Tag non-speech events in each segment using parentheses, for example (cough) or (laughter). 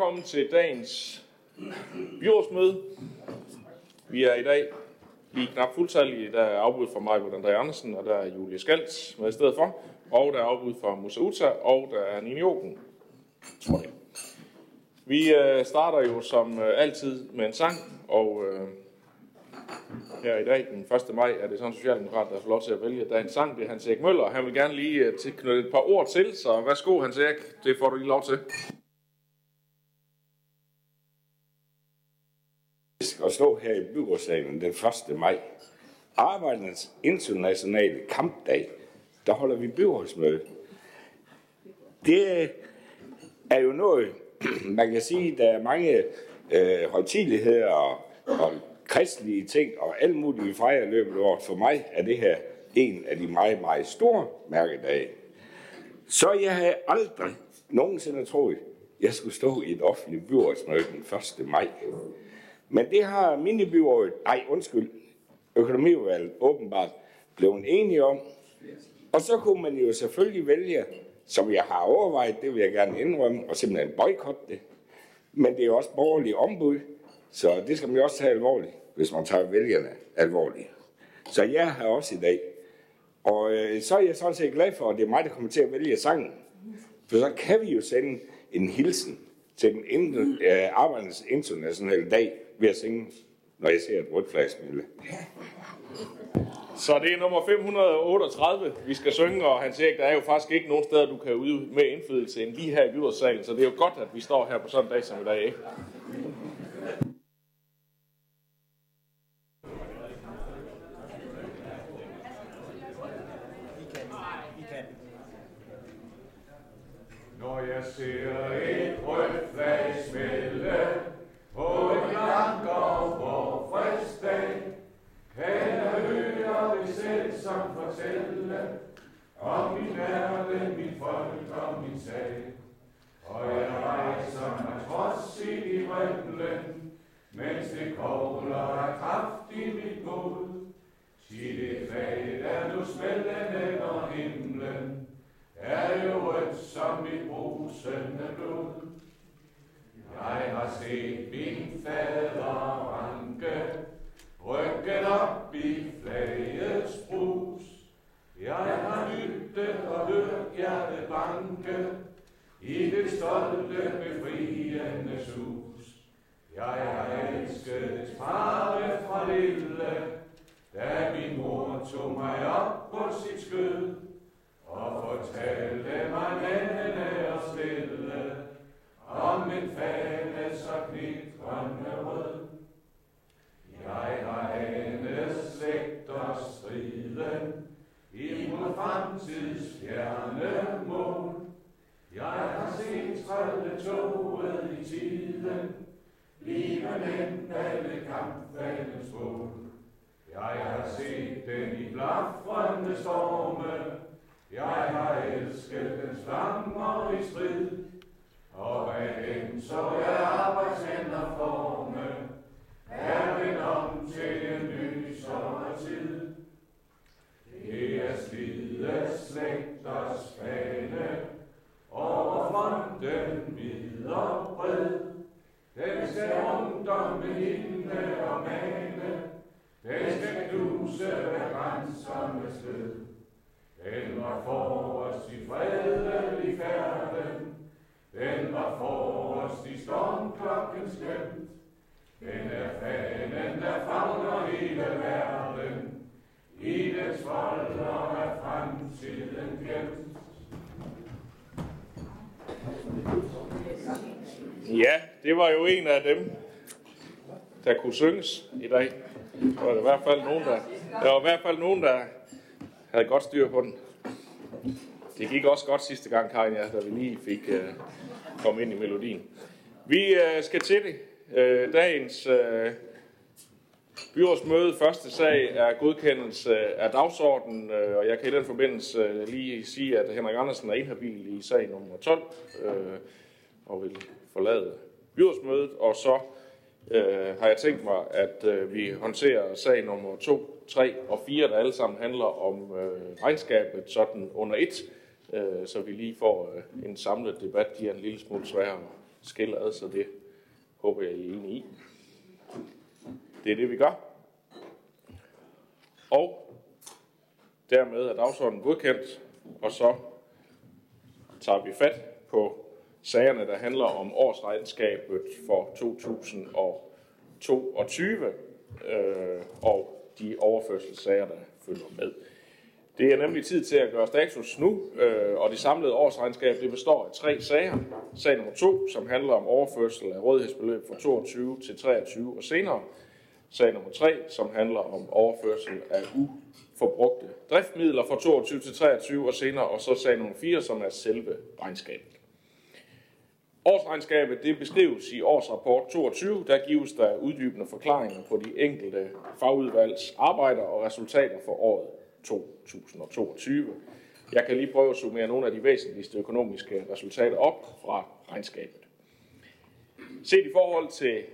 Velkommen til dagens byrådsmøde. Vi er i dag lige knap fuldtallige. Der er afbud fra mig, André Andersen, og der er Julie Skalds med i stedet for. Og der er afbud fra Musa Uta, og der er Nini Joken. Vi øh, starter jo som øh, altid med en sang, og øh, her i dag, den 1. maj, er det sådan en socialdemokrat, der får lov til at vælge dagens sang. Det er Hans Erik Møller, han vil gerne lige øh, knytte et par ord til, så værsgo Hans Erik, det får du lige lov til. At stå her i byrådssalen den 1. maj. Arbejdernes internationale kampdag, der holder vi byrådsmøde. Det er jo noget, (clears throat) man kan sige, der er mange øh, højtideligheder og, og kristelige ting og alt muligt, vi fejrer løbet af året. For mig er det her en af de meget, meget store mærkedage. Så jeg havde aldrig nogensinde troet, jeg skulle stå i et offentligt byrådsmøde den 1. maj. Men det har minibyrådet, nej undskyld, økonomiudvalget åbenbart blevet enige om. Og så kunne man jo selvfølgelig vælge, som jeg har overvejet, det vil jeg gerne indrømme, og simpelthen boykotte det. Men det er jo også borgerlige ombud, så det skal man jo også tage alvorligt, hvis man tager vælgerne alvorligt. Så jeg her også i dag. Og øh, så er jeg sådan set glad for, at det er mig, der kommer til at vælge sangen. For så kan vi jo sende en hilsen til den inden, øh, arbejdernes internationale dag ved at synge, når jeg ser et rødt flag smille. Så det er nummer 538, vi skal synge, og han siger, der er jo faktisk ikke nogen steder, du kan ud med indflydelse end lige her i byrådssalen, så det er jo godt, at vi står her på sådan en dag som i dag, ikke? Når jeg ser et rødt flag smelle fortælle om min verden, mit folk og min sag. Og jeg rejser mig trodsigt i rømlen, mens det kogler af kraft i mit blod. Sig det fag, der nu smelter over himlen, er jo rødt som mit brusende blod. Jeg har set min fader ranke, rykket op i flagets brug. Jeg har lyttet og hørt hjerte banke, i det stolte befriende sus. Jeg har elsket farve fra lille, da min mor tog mig op på sit skød og fortalte mig mændene og stille om en fane så knitrende rød. Jeg har anet slægter striden imod fremtids fjerne mål. Jeg har set trælle toget i tiden, liven end alle kampvalens mål. Jeg har set den i blafrende storme, jeg har elsket den flammer i strid, og hvad den så jeg arbejdshænder forme, er den om til en ny sommertid. Det er slidte slægters fane, over fronten videre bred. Den skal rundt om og mane, den skal knuse hver grænser sted. Den var forrest i fredelig færden, den var forrest i stormklokkens glemt. Den er fanen, der fagner hele verden, i dets folder er fremtiden gemt. Ja, det var jo en af dem, der kunne synges i dag. Der var i hvert fald nogen, der, der var i hvert fald nogen, der havde godt styr på den. Det gik også godt sidste gang, Karin, ja, da vi lige fik øh, uh, kommet ind i melodien. Vi uh, skal til det. Uh, dagens uh, byrådsmøde, første sag, er godkendelse af dagsordenen, øh, og jeg kan i den forbindelse øh, lige sige, at Henrik Andersen er inhabil i sag nummer 12, øh, og vil forlade byrådsmødet, og så øh, har jeg tænkt mig, at øh, vi håndterer sag nummer 2, 3 og 4, der alle sammen handler om øh, regnskabet sådan under et, øh, så vi lige får øh, en samlet debat, de er en lille smule sværere skille ad, så det håber jeg, I er enige i. Det er det, vi gør. Og dermed er dagsordenen godkendt, og så tager vi fat på sagerne, der handler om årsregnskabet for 2022 øh, og de overførselssager, der følger med. Det er nemlig tid til at gøre status nu, øh, og det samlede årsregnskab det består af tre sager. Sag nummer to, som handler om overførsel af rådighedsbeløb fra 22 til 23 og senere. Sag nummer 3, som handler om overførsel af uforbrugte driftmidler fra 22 til 23 og senere. Og så sag nummer 4, som er selve regnskabet. Årsregnskabet det beskrives i årsrapport 22. Der gives der uddybende forklaringer på de enkelte fagudvalgs arbejder og resultater for året 2022. Jeg kan lige prøve at summere nogle af de væsentligste økonomiske resultater op fra regnskabet. Set i forhold til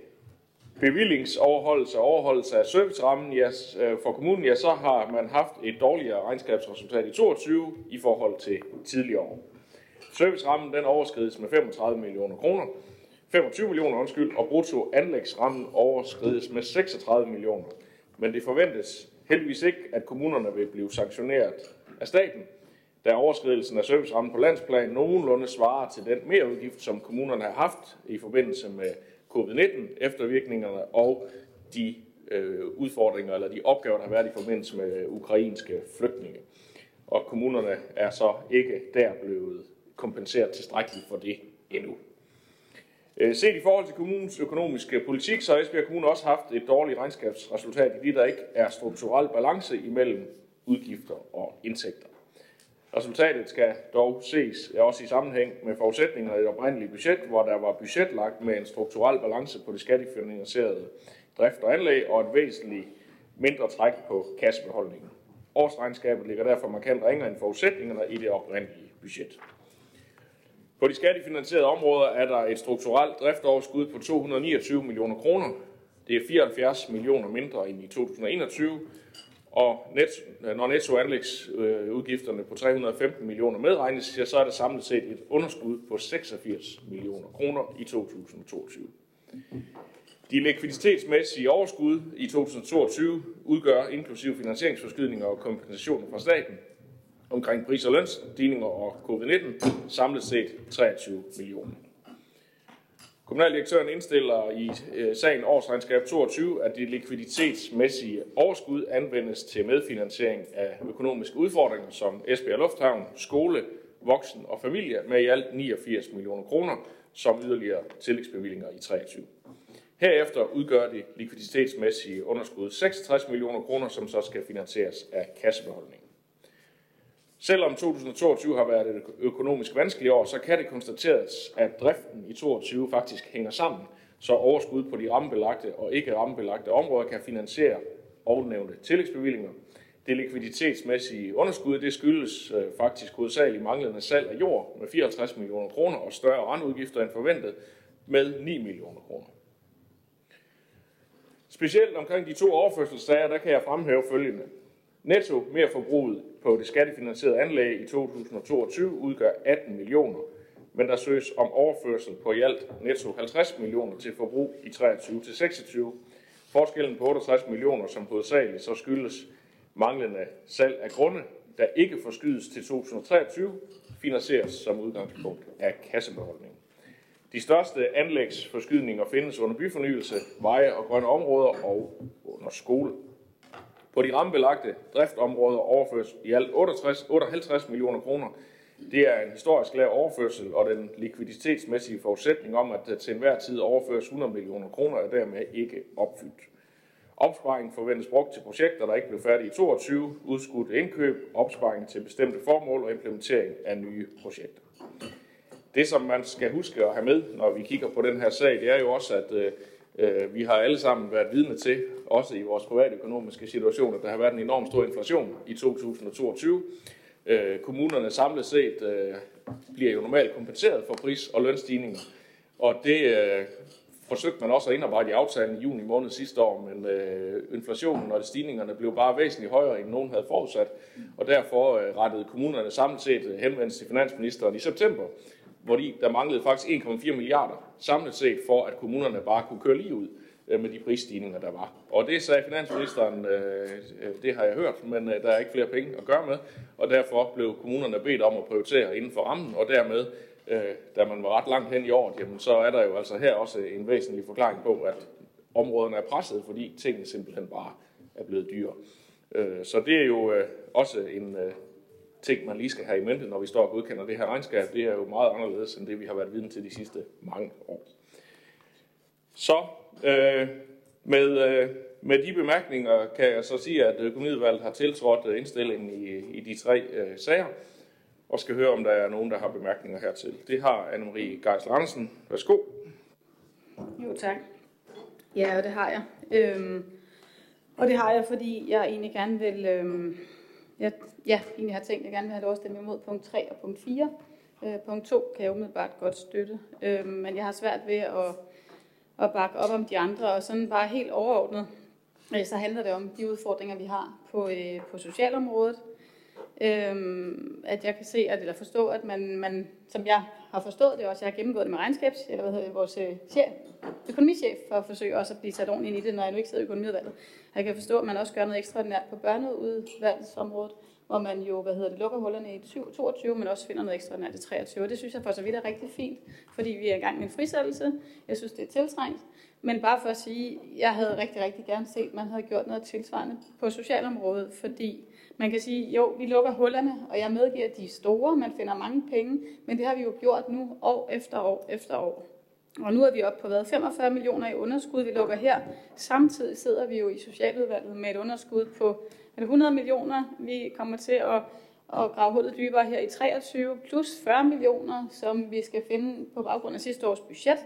bevillingsoverholdelse og overholdelse af servicerammen ja, øh, for kommunen, ja, så har man haft et dårligere regnskabsresultat i 22 i forhold til tidligere år. Servicerammen den overskrides med 35 millioner kroner, 25 millioner undskyld, og brutto anlægsrammen overskrides med 36 millioner. Men det forventes heldigvis ikke, at kommunerne vil blive sanktioneret af staten, da overskridelsen af servicerammen på landsplan nogenlunde svarer til den mere udgift, som kommunerne har haft i forbindelse med covid-19 eftervirkningerne og de øh, udfordringer eller de opgaver, der har været i forbindelse med ukrainske flygtninge. Og kommunerne er så ikke der blevet kompenseret tilstrækkeligt for det endnu. Øh, set i forhold til kommunens økonomiske politik, så har Esbjerg Kommune også haft et dårligt regnskabsresultat, i det der ikke er strukturel balance imellem udgifter og indtægter. Resultatet skal dog ses også i sammenhæng med forudsætningerne i det oprindelige budget, hvor der var budgetlagt med en strukturel balance på det skattefinansierede drift og anlæg og et væsentligt mindre træk på kassebeholdningen. Årsregnskabet ligger derfor markant ringere end forudsætningerne i det oprindelige budget. På de skattefinansierede områder er der et strukturelt driftoverskud på 229 millioner kroner. Det er 74 millioner mindre end i 2021, og net, når nettoanlægsudgifterne øh, på 315 millioner medregnes, ja, så er der samlet set et underskud på 86 millioner kroner i 2022. De likviditetsmæssige overskud i 2022 udgør inklusive finansieringsforskydninger og kompensationer fra staten omkring pris- og lønstigninger og covid-19 samlet set 23 millioner. Kommunaldirektøren indstiller i øh, sagen årsregnskab 22, at det likviditetsmæssige overskud anvendes til medfinansiering af økonomiske udfordringer som Esbjerg Lufthavn, skole, voksen og familie med i alt 89 millioner kroner som yderligere tillægsbevillinger i 23. Herefter udgør det likviditetsmæssige underskud 66 millioner kroner, som så skal finansieres af kassebeholdningen. Selvom 2022 har været et økonomisk vanskeligt år, så kan det konstateres, at driften i 2022 faktisk hænger sammen, så overskud på de rammebelagte og ikke rammebelagte områder kan finansiere ovennævnte tillægsbevillinger. Det likviditetsmæssige underskud det skyldes øh, faktisk hovedsageligt manglende salg af jord med 54 millioner kroner og større randudgifter end forventet med 9 millioner kroner. Specielt omkring de to overførselssager, der kan jeg fremhæve følgende. Netto forbruget på det skattefinansierede anlæg i 2022 udgør 18 millioner, men der søges om overførsel på i alt netto 50 millioner til forbrug i 23 til 26. Forskellen på 68 millioner, som hovedsageligt så skyldes manglende salg af grunde, der ikke forskydes til 2023, finansieres som udgangspunkt af kassebeholdningen. De største anlægsforskydninger findes under byfornyelse, veje og grønne områder og under skole. På de rammebelagte driftområder overføres i alt 68, 58 millioner kroner. Det er en historisk lav overførsel, og den likviditetsmæssige forudsætning om, at der til enhver tid overføres 100 millioner kroner, er dermed ikke opfyldt. Opsparing forventes brugt til projekter, der ikke blev færdige i 22, udskudt indkøb, opsparing til bestemte formål og implementering af nye projekter. Det, som man skal huske at have med, når vi kigger på den her sag, det er jo også, at øh, øh, vi har alle sammen været vidne til, også i vores private økonomiske situation, at der har været en enorm stor inflation i 2022. Øh, kommunerne samlet set øh, bliver jo normalt kompenseret for pris- og lønstigninger, og det øh, forsøgte man også at indarbejde i aftalen i juni måned sidste år, men øh, inflationen og stigningerne blev bare væsentligt højere, end nogen havde forudsat, og derfor øh, rettede kommunerne samlet set henvendelse til finansministeren i september, hvor de, der manglede faktisk 1,4 milliarder samlet set for, at kommunerne bare kunne køre lige ud øh, med de prisstigninger, der var. Og det sagde finansministeren, øh, øh, det har jeg hørt, men øh, der er ikke flere penge at gøre med, og derfor blev kommunerne bedt om at prioritere inden for rammen, og dermed, øh, da man var ret langt hen i året, jamen, så er der jo altså her også en væsentlig forklaring på, at områderne er presset, fordi tingene simpelthen bare er blevet dyre. Øh, så det er jo øh, også en øh, ting, man lige skal have i mente, når vi står og godkender det her regnskab. Det er jo meget anderledes end det, vi har været vidne til de sidste mange år. Så øh, med, øh, med de bemærkninger kan jeg så sige, at øh, økonomiudvalget har tiltrådt øh, indstillingen i, i de tre øh, sager, og skal høre, om der er nogen, der har bemærkninger hertil. Det har Anne-Marie Geisler Andersen. Værsgo. Jo, tak. Ja, og det har jeg. Øhm, og det har jeg, fordi jeg egentlig gerne vil... Øhm, jeg, ja, egentlig har tænkt, at jeg gerne vil have lov at stemme imod punkt 3 og punkt 4. Øh, punkt 2 kan jeg umiddelbart godt støtte, øh, men jeg har svært ved at, at bakke op om de andre, og sådan bare helt overordnet, øh, så handler det om de udfordringer, vi har på, øh, på socialområdet. Øhm, at jeg kan se, at, eller forstå, at man, man, som jeg har forstået det også, jeg har gennemgået det med regnskabs, eller hvad hedder det, vores øh, chef, økonomichef, for at forsøge også at blive sat ordentligt ind i det, når jeg nu ikke sidder i økonomiudvalget. Jeg kan forstå, at man også gør noget ekstraordinært på børneudvalgsområdet, hvor man jo, hvad hedder det, lukker hullerne i 22, men også finder noget ekstraordinært i 23. Og det synes jeg for så vidt er rigtig fint, fordi vi er i gang med en frisættelse. Jeg synes, det er tiltrængt. Men bare for at sige, jeg havde rigtig, rigtig gerne set, at man havde gjort noget tilsvarende på socialområdet, fordi man kan sige, jo, vi lukker hullerne, og jeg medgiver, at de er store, man finder mange penge, men det har vi jo gjort nu år efter år efter år. Og nu er vi oppe på hvad, 45 millioner i underskud, vi lukker her. Samtidig sidder vi jo i Socialudvalget med et underskud på er det 100 millioner. Vi kommer til at, at grave hullet dybere her i 23, plus 40 millioner, som vi skal finde på baggrund af sidste års budget.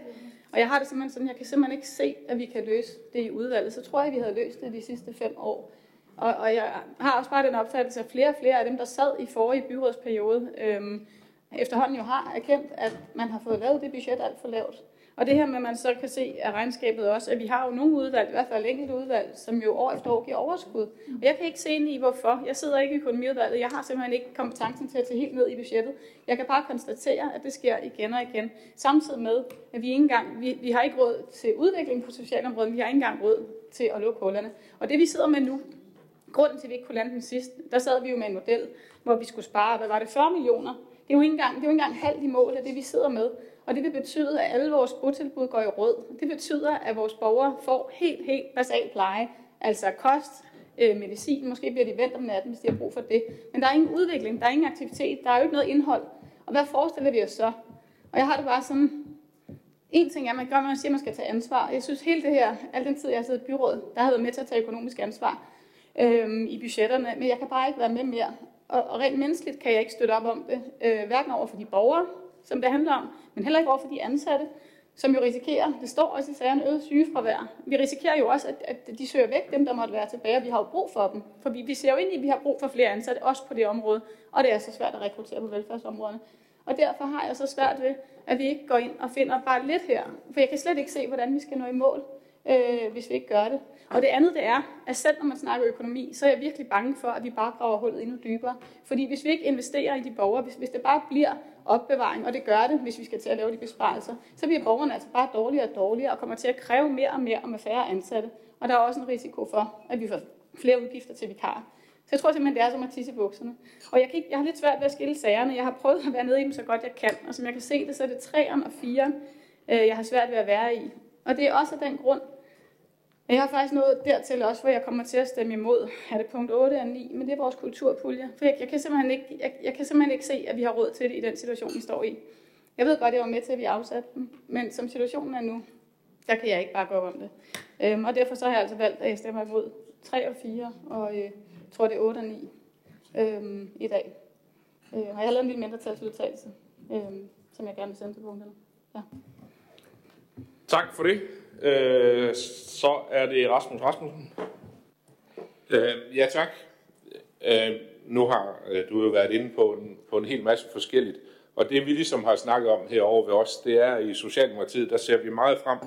Og jeg har det simpelthen sådan, jeg kan simpelthen ikke se, at vi kan løse det i udvalget. Så tror jeg, at vi havde løst det de sidste fem år. Og, og jeg har også bare den opfattelse, at flere og flere af dem, der sad i forrige byrådsperiode, øhm, efterhånden jo har erkendt, at man har fået lavet det budget alt for lavt. Og det her med, at man så kan se af regnskabet også, at vi har jo nogle udvalg, i hvert fald enkelte udvalg, som jo år efter år giver overskud. Og jeg kan ikke se ind i, hvorfor. Jeg sidder ikke i økonomiudvalget. Jeg har simpelthen ikke kompetencen til at tage helt ned i budgettet. Jeg kan bare konstatere, at det sker igen og igen. Samtidig med, at vi ikke engang, vi, vi har ikke råd til udvikling på socialområdet, vi har ikke engang råd til at lukke hullerne. Og det vi sidder med nu, grunden til, at vi ikke kunne lande den sidste, der sad vi jo med en model, hvor vi skulle spare, hvad var det, 40 millioner. Det er jo ikke engang, det er jo ikke engang halvt i mål af det, vi sidder med. Og det vil betyde, at alle vores botilbud går i rød. Det betyder, at vores borgere får helt, helt basal pleje. Altså kost, øh, medicin, måske bliver de vendt om natten, hvis de har brug for det. Men der er ingen udvikling, der er ingen aktivitet, der er jo ikke noget indhold. Og hvad forestiller vi os så? Og jeg har det bare sådan, en ting er, at man gør, at man siger, at man skal tage ansvar. Jeg synes hele det her, al den tid jeg har siddet i byrådet, der har været med til at tage økonomisk ansvar øhm, i budgetterne, men jeg kan bare ikke være med mere. Og, og rent menneskeligt kan jeg ikke støtte op om det, øh, hverken over for de borgere, som det handler om, men heller ikke over for de ansatte, som jo risikerer, det står også i sagerne, øget sygefravær. Vi risikerer jo også, at, at de søger væk, dem der måtte være tilbage, og vi har jo brug for dem. For vi, vi ser jo ind i, at vi har brug for flere ansatte, også på det område, og det er så svært at rekruttere på velfærdsområderne. Og derfor har jeg så svært ved, at vi ikke går ind og finder bare lidt her. For jeg kan slet ikke se, hvordan vi skal nå i mål, øh, hvis vi ikke gør det. Og det andet det er, at selv når man snakker økonomi, så er jeg virkelig bange for, at vi bare graver hullet endnu dybere. Fordi hvis vi ikke investerer i de borgere, hvis, hvis det bare bliver opbevaring, og det gør det, hvis vi skal til at lave de besparelser, så bliver borgerne altså bare dårligere og dårligere og kommer til at kræve mere og mere og med færre ansatte. Og der er også en risiko for, at vi får flere udgifter til vikarer. Så jeg tror simpelthen, det er som at tisse i bukserne. Og jeg, kan ikke, jeg har lidt svært ved at skille sagerne. Jeg har prøvet at være nede i dem så godt jeg kan. Og som jeg kan se det, så er det 3'eren og 4'eren, øh, jeg har svært ved at være i. Og det er også af den grund, jeg har faktisk nået dertil også, hvor jeg kommer til at stemme imod. Er det punkt 8 og 9, men det er vores kulturpulje. For jeg, jeg, kan simpelthen ikke, jeg, jeg kan simpelthen ikke se, at vi har råd til det i den situation, vi står i. Jeg ved godt, at jeg var med til, at vi afsatte dem, men som situationen er nu, der kan jeg ikke bare gå op om det. Øhm, og derfor så har jeg altså valgt, at jeg stemmer imod 3 og 4, og øh, tror det er 8 og 9 øhm, i dag. Øh, og jeg har lavet en lille mindretalsudtalelse, øhm, som jeg gerne vil sende til punkterne. Ja. Tak for det. Øh, så er det Rasmus Rasmussen. Øh, ja, tak. Øh, nu har øh, du jo været inde på en, på en hel masse forskelligt. Og det vi ligesom har snakket om herovre ved os, det er i Socialdemokratiet, der ser vi meget frem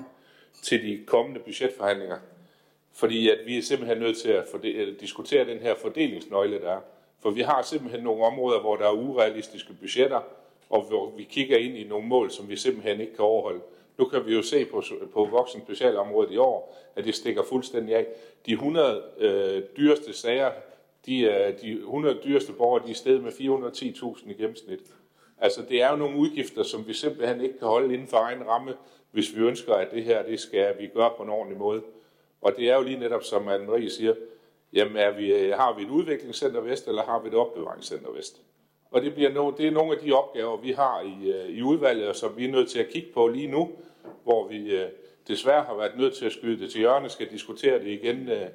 til de kommende budgetforhandlinger. Fordi at vi er simpelthen nødt til at fordele, øh, diskutere den her fordelingsnøgle, der er. For vi har simpelthen nogle områder, hvor der er urealistiske budgetter, og hvor vi kigger ind i nogle mål, som vi simpelthen ikke kan overholde. Nu kan vi jo se på, på voksen specialområdet i år, at det stikker fuldstændig af. De 100 øh, dyreste sager, de, øh, de 100 dyreste borgere, de er steget med 410.000 i gennemsnit. Altså det er jo nogle udgifter, som vi simpelthen ikke kan holde inden for egen ramme, hvis vi ønsker, at det her det skal vi gøre på en ordentlig måde. Og det er jo lige netop, som Anne-Marie siger, jamen er vi, øh, har vi et udviklingscenter vest, eller har vi et opbevaringscenter vest? Og det, bliver no, det er nogle af de opgaver, vi har i, øh, i udvalget, og som vi er nødt til at kigge på lige nu, hvor vi øh, desværre har været nødt til at skyde det til hjørne, skal diskutere det igen øh,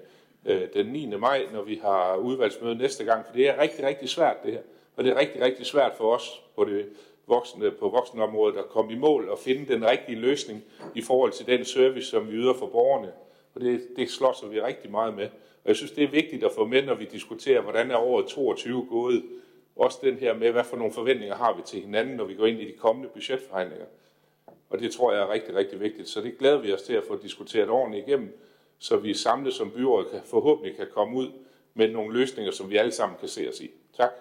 øh, den 9. maj, når vi har udvalgsmøde næste gang, for det er rigtig, rigtig svært det her. Og det er rigtig, rigtig svært for os på det voksne, på voksenområdet at komme i mål og finde den rigtige løsning i forhold til den service, som vi yder for borgerne. Og det, det slås vi rigtig meget med. Og jeg synes, det er vigtigt at få med, når vi diskuterer, hvordan er året 22 gået. Også den her med, hvad for nogle forventninger har vi til hinanden, når vi går ind i de kommende budgetforhandlinger. Og det tror jeg er rigtig, rigtig vigtigt. Så det glæder vi os til at få diskuteret ordentligt igennem, så vi samlet som byråd kan, forhåbentlig kan komme ud med nogle løsninger, som vi alle sammen kan se os i. Tak.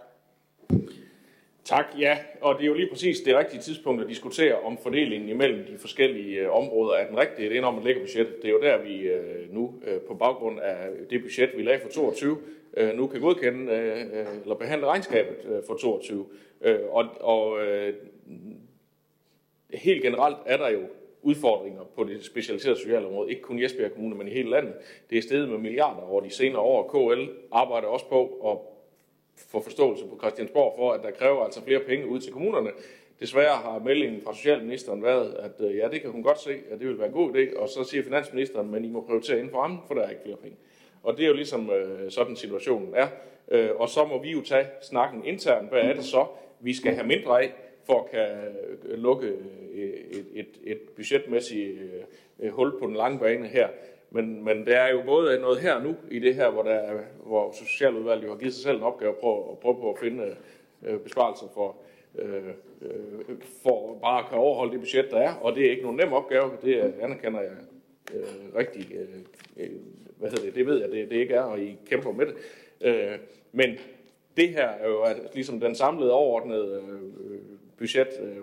Tak, ja. Og det er jo lige præcis det rigtige tidspunkt at diskutere, om fordelingen imellem de forskellige øh, områder er den rigtige. Det er, når man lægger budgettet. Det er jo der, vi øh, nu øh, på baggrund af det budget, vi lagde for 22, øh, nu kan godkende øh, øh, eller behandle regnskabet øh, for 22. Øh, og og øh, helt generelt er der jo udfordringer på det specialiserede socialområde, ikke kun i Esbjerg Kommune, men i hele landet. Det er steget med milliarder over de senere år. KL arbejder også på at få forståelse på Christiansborg for, at der kræver altså flere penge ud til kommunerne. Desværre har meldingen fra Socialministeren været, at øh, ja, det kan hun godt se, at det vil være en god idé, og så siger Finansministeren, men I må prioritere inden for rammen, for der er ikke flere penge. Og det er jo ligesom øh, sådan situationen er. Øh, og så må vi jo tage snakken internt. Hvad er det så, vi skal have mindre af, for at kan øh, lukke øh, et, et, et budgetmæssigt øh, øh, hul på den lange bane her. Men, men der er jo både noget her nu i det her, hvor, der, hvor Socialudvalget jo har givet sig selv en opgave på at prøve på at finde øh, besparelser for, øh, for bare at kunne overholde det budget, der er. Og det er ikke nogen nem opgave, det anerkender jeg øh, rigtig, øh, øh, hvad hedder det, det ved jeg, det, det ikke er, og I kæmper med det. Øh, men det her er jo at, ligesom den samlede overordnede øh, budget, øh,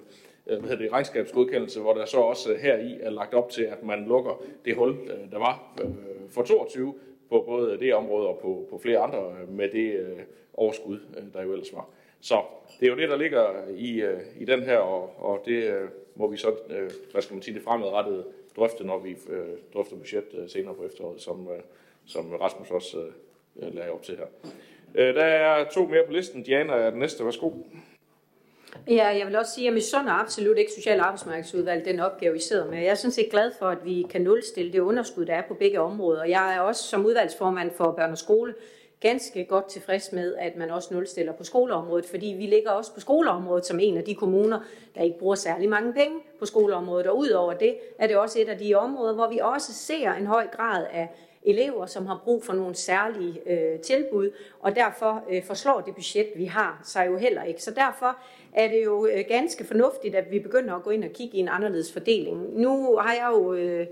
øh hvad hedder det, regnskabsgodkendelse, hvor der så også her i er lagt op til, at man lukker det hul, øh, der var øh, for 22 på både det område og på, på flere andre med det overskud, der jo ellers var. Så det er jo det, der ligger i, i den her, og, og det må vi så, hvad skal man sige, det fremadrettede drøfte, når vi øh, drøfter budget øh, senere på efteråret, som, øh, som Rasmus også lagde op til her. Der er to mere på listen. Diana er den næste. Værsgo. Ja, jeg vil også sige, at jeg misunder absolut ikke Social Arbejdsmarkedsudvalg den opgave, I sidder med. Jeg er sådan set glad for, at vi kan nulstille det underskud, der er på begge områder. Jeg er også som udvalgsformand for børn og skole ganske godt tilfreds med, at man også nulstiller på skoleområdet, fordi vi ligger også på skoleområdet som en af de kommuner, der ikke bruger særlig mange penge på skoleområdet. Og udover det er det også et af de områder, hvor vi også ser en høj grad af elever, som har brug for nogle særlige øh, tilbud, og derfor øh, forslår det budget, vi har, sig jo heller ikke. Så derfor er det jo øh, ganske fornuftigt, at vi begynder at gå ind og kigge i en anderledes fordeling. Nu har jeg jo... Øh,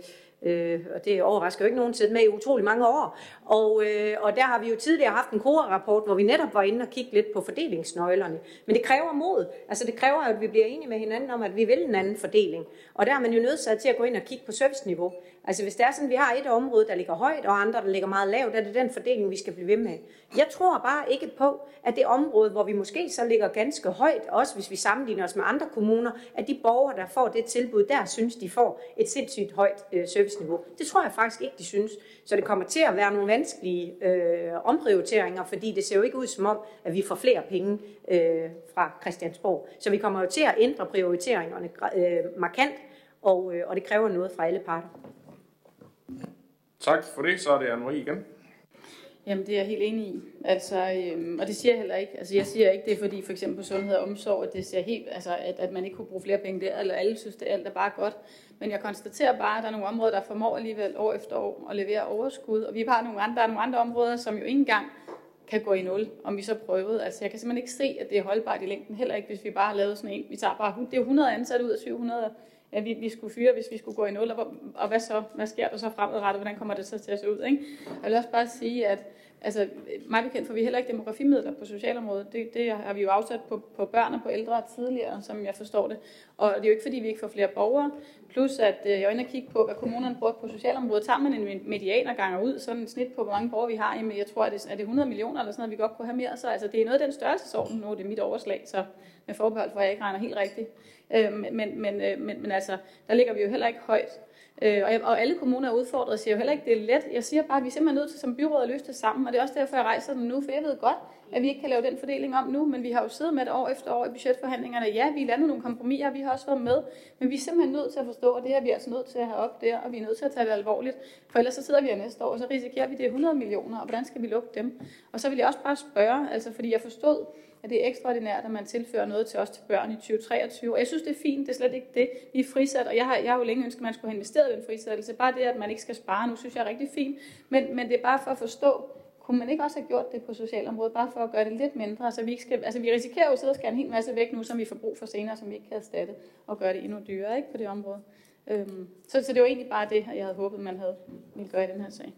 øh, og det overrasker jo ikke nogen tid med i utrolig mange år. Og, øh, og der har vi jo tidligere haft en KORA-rapport, hvor vi netop var inde og kigge lidt på fordelingsnøglerne. Men det kræver mod. Altså det kræver, at vi bliver enige med hinanden om, at vi vil en anden fordeling. Og der er man jo nødt til at gå ind og kigge på serviceniveau. Altså hvis det er sådan, at vi har et område, der ligger højt, og andre, der ligger meget lavt, er det den fordeling, vi skal blive ved med. Jeg tror bare ikke på, at det område, hvor vi måske så ligger ganske højt, også hvis vi sammenligner os med andre kommuner, at de borgere, der får det tilbud, der synes, de får et sindssygt højt øh, serviceniveau. Det tror jeg faktisk ikke, de synes. Så det kommer til at være nogle vanskelige øh, omprioriteringer, fordi det ser jo ikke ud som om, at vi får flere penge øh, fra Christiansborg. Så vi kommer jo til at ændre prioriteringerne øh, markant, og, øh, og det kræver noget fra alle parter. Tak for det. Så er det Anne-Marie igen. Jamen, det er jeg helt enig i. Altså, øhm, og det siger jeg heller ikke. Altså, jeg siger ikke, det er fordi for eksempel på sundhed og omsorg, at det ser helt, altså, at, at man ikke kunne bruge flere penge der, eller alle synes, det alt er bare godt. Men jeg konstaterer bare, at der er nogle områder, der formår alligevel år efter år at levere overskud. Og vi har nogle andre, der er nogle andre områder, som jo ikke engang kan gå i nul, om vi så prøvede. Altså, jeg kan simpelthen ikke se, at det er holdbart i længden. Heller ikke, hvis vi bare lavede sådan en. Vi tager bare, det er 100 ansatte ud af 700 at vi, vi skulle fyre, hvis vi skulle gå i nul, og, og hvad så? Hvad sker der så fremadrettet? Hvordan kommer det så til at se ud? Ikke? Jeg vil også bare sige, at Altså, mig bekendt får vi heller ikke demografimidler på socialområdet. Det, det har vi jo afsat på, på børn og på ældre tidligere, som jeg forstår det. Og det er jo ikke, fordi vi ikke får flere borgere. Plus, at øh, jeg er inde og kigge på, hvad kommunerne bruger på socialområdet. Tager man en medianer ganger ud, sådan et snit på, hvor mange borgere vi har, jamen jeg tror, at det er det 100 millioner eller sådan noget, vi godt kunne have mere. Så altså, det er noget af den størrelsesorden nu, det er mit overslag, så med forbehold for, at jeg ikke regner helt rigtigt. Øh, men, men, øh, men, men altså, der ligger vi jo heller ikke højt. Øh, og, jeg, og alle kommuner er udfordret, siger jo heller ikke, det er let. Jeg siger bare, at vi er simpelthen nødt til som byråd at løse det sammen, og det er også derfor, jeg rejser den nu, for jeg ved godt, at vi ikke kan lave den fordeling om nu, men vi har jo siddet med det år efter år i budgetforhandlingerne. Ja, vi landede nogle kompromiser, vi har også været med, men vi er simpelthen nødt til at forstå, at det her vi er altså nødt til at have op der, og vi er nødt til at tage det alvorligt, for ellers så sidder vi her næste år, og så risikerer vi det 100 millioner, og hvordan skal vi lukke dem? Og så vil jeg også bare spørge, altså fordi jeg forstod, at det er ekstraordinært, at man tilfører noget til os til børn i 2023. Og jeg synes, det er fint, det er slet ikke det, vi er frisat. Og jeg har, jeg har jo længe ønsket, at man skulle have investeret i den frisættelse. Bare det, at man ikke skal spare nu, synes jeg er rigtig fint. Men, men det er bare for at forstå, kunne man ikke også have gjort det på socialområdet, bare for at gøre det lidt mindre? så vi, ikke skal, altså, vi risikerer jo at sidde og skære en hel masse væk nu, som vi får brug for senere, som vi ikke kan erstatte, og gøre det endnu dyrere ikke, på det område. Øhm, så, så det var egentlig bare det, jeg havde håbet, man havde ville gøre i den her sag.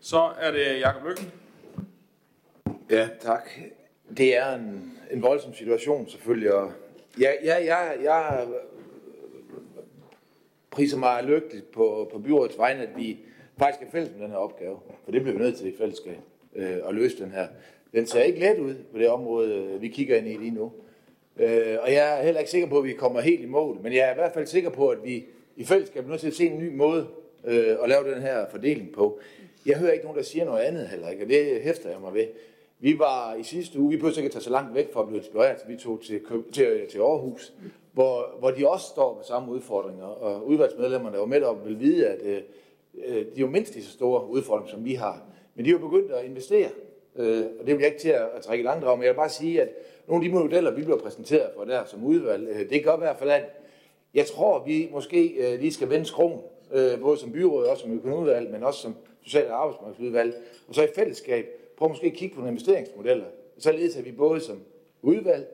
Så er det Jacob Lykken. Ja, tak. Det er en, en voldsom situation selvfølgelig, og ja, ja, ja, jeg priser mig lykkeligt på, på byrådets vegne, at vi faktisk er fælles med den her opgave, for det bliver vi nødt til i fællesskab øh, at løse den her. Den ser ikke let ud på det område, øh, vi kigger ind i lige nu. Øh, og jeg er heller ikke sikker på, at vi kommer helt i mål, men jeg er i hvert fald sikker på, at vi i fællesskab er nødt til at se en ny måde øh, at lave den her fordeling på. Jeg hører ikke nogen, der siger noget andet heller ikke, og det hæfter jeg mig ved. Vi var i sidste uge, vi behøver ikke at tage så langt væk for at blive inspireret, vi tog til, til, til Aarhus, hvor, hvor de også står med samme udfordringer, og udvalgsmedlemmerne var med op vil vide, at øh, øh, de er jo mindst lige så store udfordringer, som vi har. Men de er jo begyndt at investere, øh, og det vil jeg ikke til at, at trække langt om. Jeg vil bare sige, at nogle af de modeller, vi bliver præsenteret for der som udvalg, øh, det gør i hvert fald, at jeg tror, vi måske øh, lige skal vende skroen, øh, både som byråd og som økonomiudvalg, men også som social- og arbejdsmarkedsudvalg, og så i fællesskab prøv måske at kigge på nogle investeringsmodeller, således at vi både som udvalg,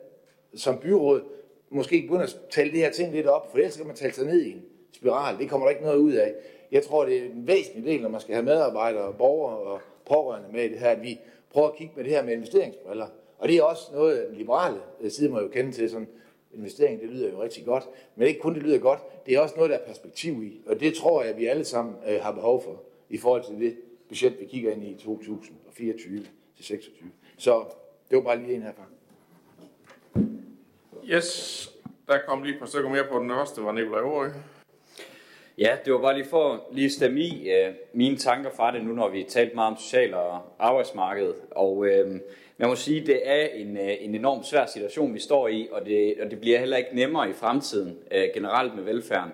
som byråd, måske begynder at tale det her ting lidt op, for ellers kan man tale sig ned i en spiral. Det kommer der ikke noget ud af. Jeg tror, det er en væsentlig del, når man skal have medarbejdere, borgere og pårørende med i det her, at vi prøver at kigge med det her med investeringsbriller. Og det er også noget, den liberale side må jo kende til, sådan investering, det lyder jo rigtig godt, men ikke kun det lyder godt, det er også noget, der er perspektiv i, og det tror jeg, at vi alle sammen øh, har behov for i forhold til det budget, vi kigger ind i 2024 til 26. Så det var bare lige en herfra. Yes, der kom lige et par stykker mere på den første, var Nikolaj Aarø. Ja, det var bare lige for lige at stemme i uh, mine tanker fra det nu, når vi talt meget om social og arbejdsmarked. Og uh, man må sige, det er en, uh, en enormt svær situation, vi står i, og det, og det bliver heller ikke nemmere i fremtiden uh, generelt med velfærden.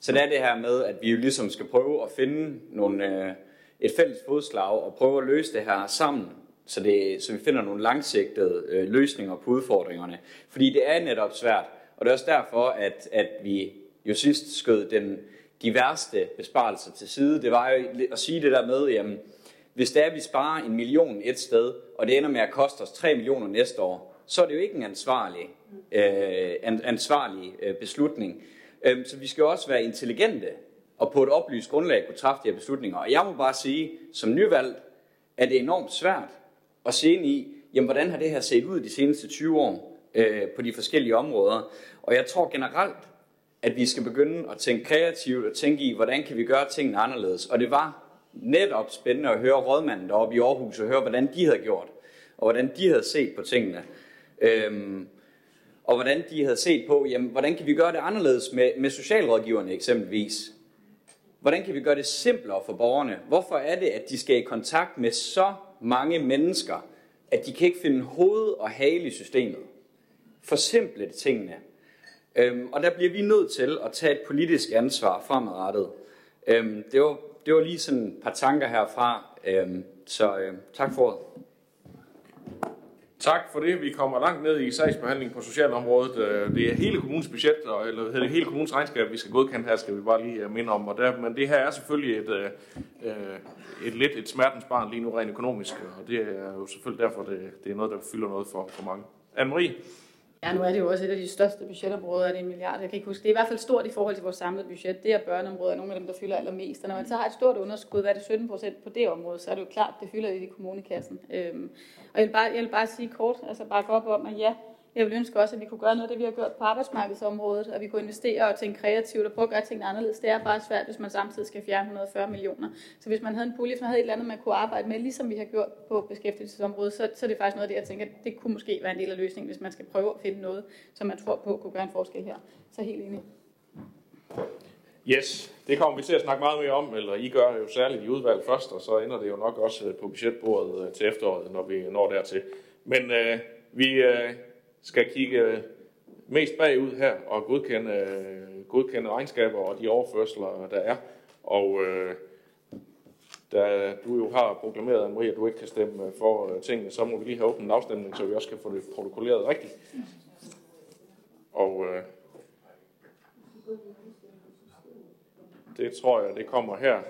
Så det er det her med, at vi jo ligesom skal prøve at finde nogle, uh, et fælles fodslag og prøve at løse det her sammen, så, det, så vi finder nogle langsigtede øh, løsninger på udfordringerne. Fordi det er netop svært, og det er også derfor, at, at vi jo sidst skød den, de værste besparelser til side. Det var jo at sige det der med, jamen, hvis det er, at vi sparer en million et sted, og det ender med at koste os 3 millioner næste år, så er det jo ikke en ansvarlig, øh, en ansvarlig øh, beslutning. Øhm, så vi skal også være intelligente og på et oplyst grundlag kunne træffe de her beslutninger. Og jeg må bare sige, som nyvalgt, at det er enormt svært at se ind i, jamen, hvordan har det her set ud de seneste 20 år øh, på de forskellige områder. Og jeg tror generelt, at vi skal begynde at tænke kreativt og tænke i, hvordan kan vi gøre tingene anderledes. Og det var netop spændende at høre rådmanden deroppe i Aarhus og høre, hvordan de havde gjort, og hvordan de havde set på tingene. Øhm, og hvordan de havde set på, jamen, hvordan kan vi gøre det anderledes med, med socialrådgiverne eksempelvis. Hvordan kan vi gøre det simplere for borgerne? Hvorfor er det, at de skal i kontakt med så mange mennesker, at de kan ikke finde hoved og hale i systemet? Forsimple tingene. Øhm, og der bliver vi nødt til at tage et politisk ansvar fremadrettet. Øhm, det, var, det var lige sådan et par tanker herfra, øhm, så øhm, tak for ordet. Tak for det. Vi kommer langt ned i sagsbehandling på socialområdet. Øh, det er hele kommunens budget, eller det hele kommunens regnskab, vi skal godkende her, skal vi bare lige øh, minde om. Og der, men det her er selvfølgelig et, øh, et lidt et smertens barn lige nu rent økonomisk, og det er jo selvfølgelig derfor, det, det er noget, der fylder noget for, for mange. Anne-Marie? Ja, nu er det jo også et af de største budgetområder, er det en milliard, jeg kan ikke huske. Det er i hvert fald stort i forhold til vores samlede budget. Det er børneområdet er nogle af dem, der fylder allermest. Og når man så har et stort underskud, hvad er det 17 procent på det område, så er det jo klart, det fylder i kommunekassen. Øhm, og jeg vil, bare, jeg vil bare sige kort, altså bare gå op om, at ja, jeg vil ønske også, at vi kunne gøre noget af det, vi har gjort på arbejdsmarkedsområdet, at vi kunne investere og tænke kreativt og prøve at gøre tingene anderledes. Det er bare svært, hvis man samtidig skal fjerne 140 millioner. Så hvis man havde en pulje, hvis man havde et eller andet, man kunne arbejde med, ligesom vi har gjort på beskæftigelsesområdet, så, så er det faktisk noget af det, jeg tænker, det kunne måske være en del af løsningen, hvis man skal prøve at finde noget, som man tror på kunne gøre en forskel her. Så helt enig. Yes, det kommer vi til at snakke meget mere om, eller I gør jo særligt i udvalg først, og så ender det jo nok også på budgetbordet øh, til efteråret, når vi når dertil. Men øh, vi, øh, skal kigge øh, mest bagud her og godkende, øh, godkende regnskaber og de overførsler, der er. Og øh, da du jo har proklameret, Maria, at du ikke kan stemme øh, for tingene, så må vi lige have åbnet en afstemning, så vi også kan få det protokolleret rigtigt. Og øh, det tror jeg, det kommer her.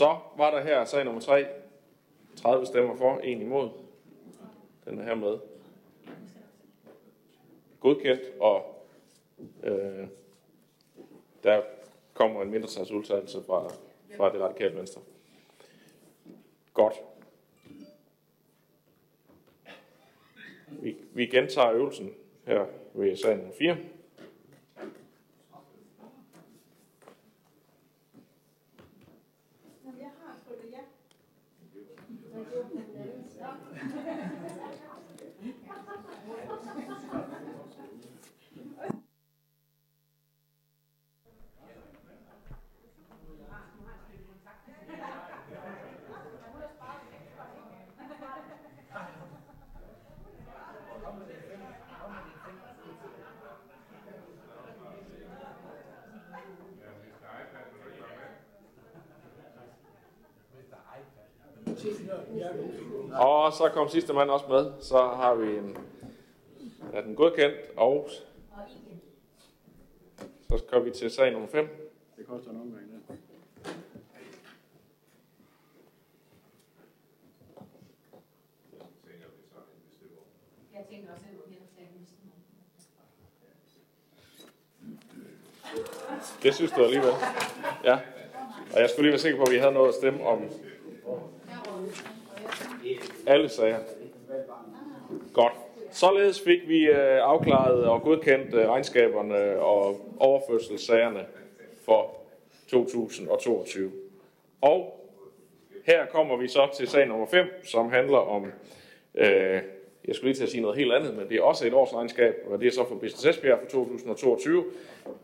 Så var der her sag nummer 3. 30 stemmer for, en imod. Den er her med. Godkendt, og øh, der kommer en mindretalsudtalelse fra, fra det radikale venstre. Godt. Vi, vi gentager øvelsen her ved sag nummer 4. Og så kom sidste mand også med. Så har vi en, er den godkendt, og så skal vi til sag nummer 5. Det koster en omgang, ja. Det synes du alligevel. Ja. Og jeg skulle lige være sikker på, at vi havde noget at stemme om alle sager. Godt. Således fik vi øh, afklaret og godkendt øh, regnskaberne og overførselssagerne for 2022. Og her kommer vi så til sag nummer 5, som handler om, øh, jeg skulle lige til at sige noget helt andet, men det er også et årsregnskab, og det er så for Business Esbjerg for 2022.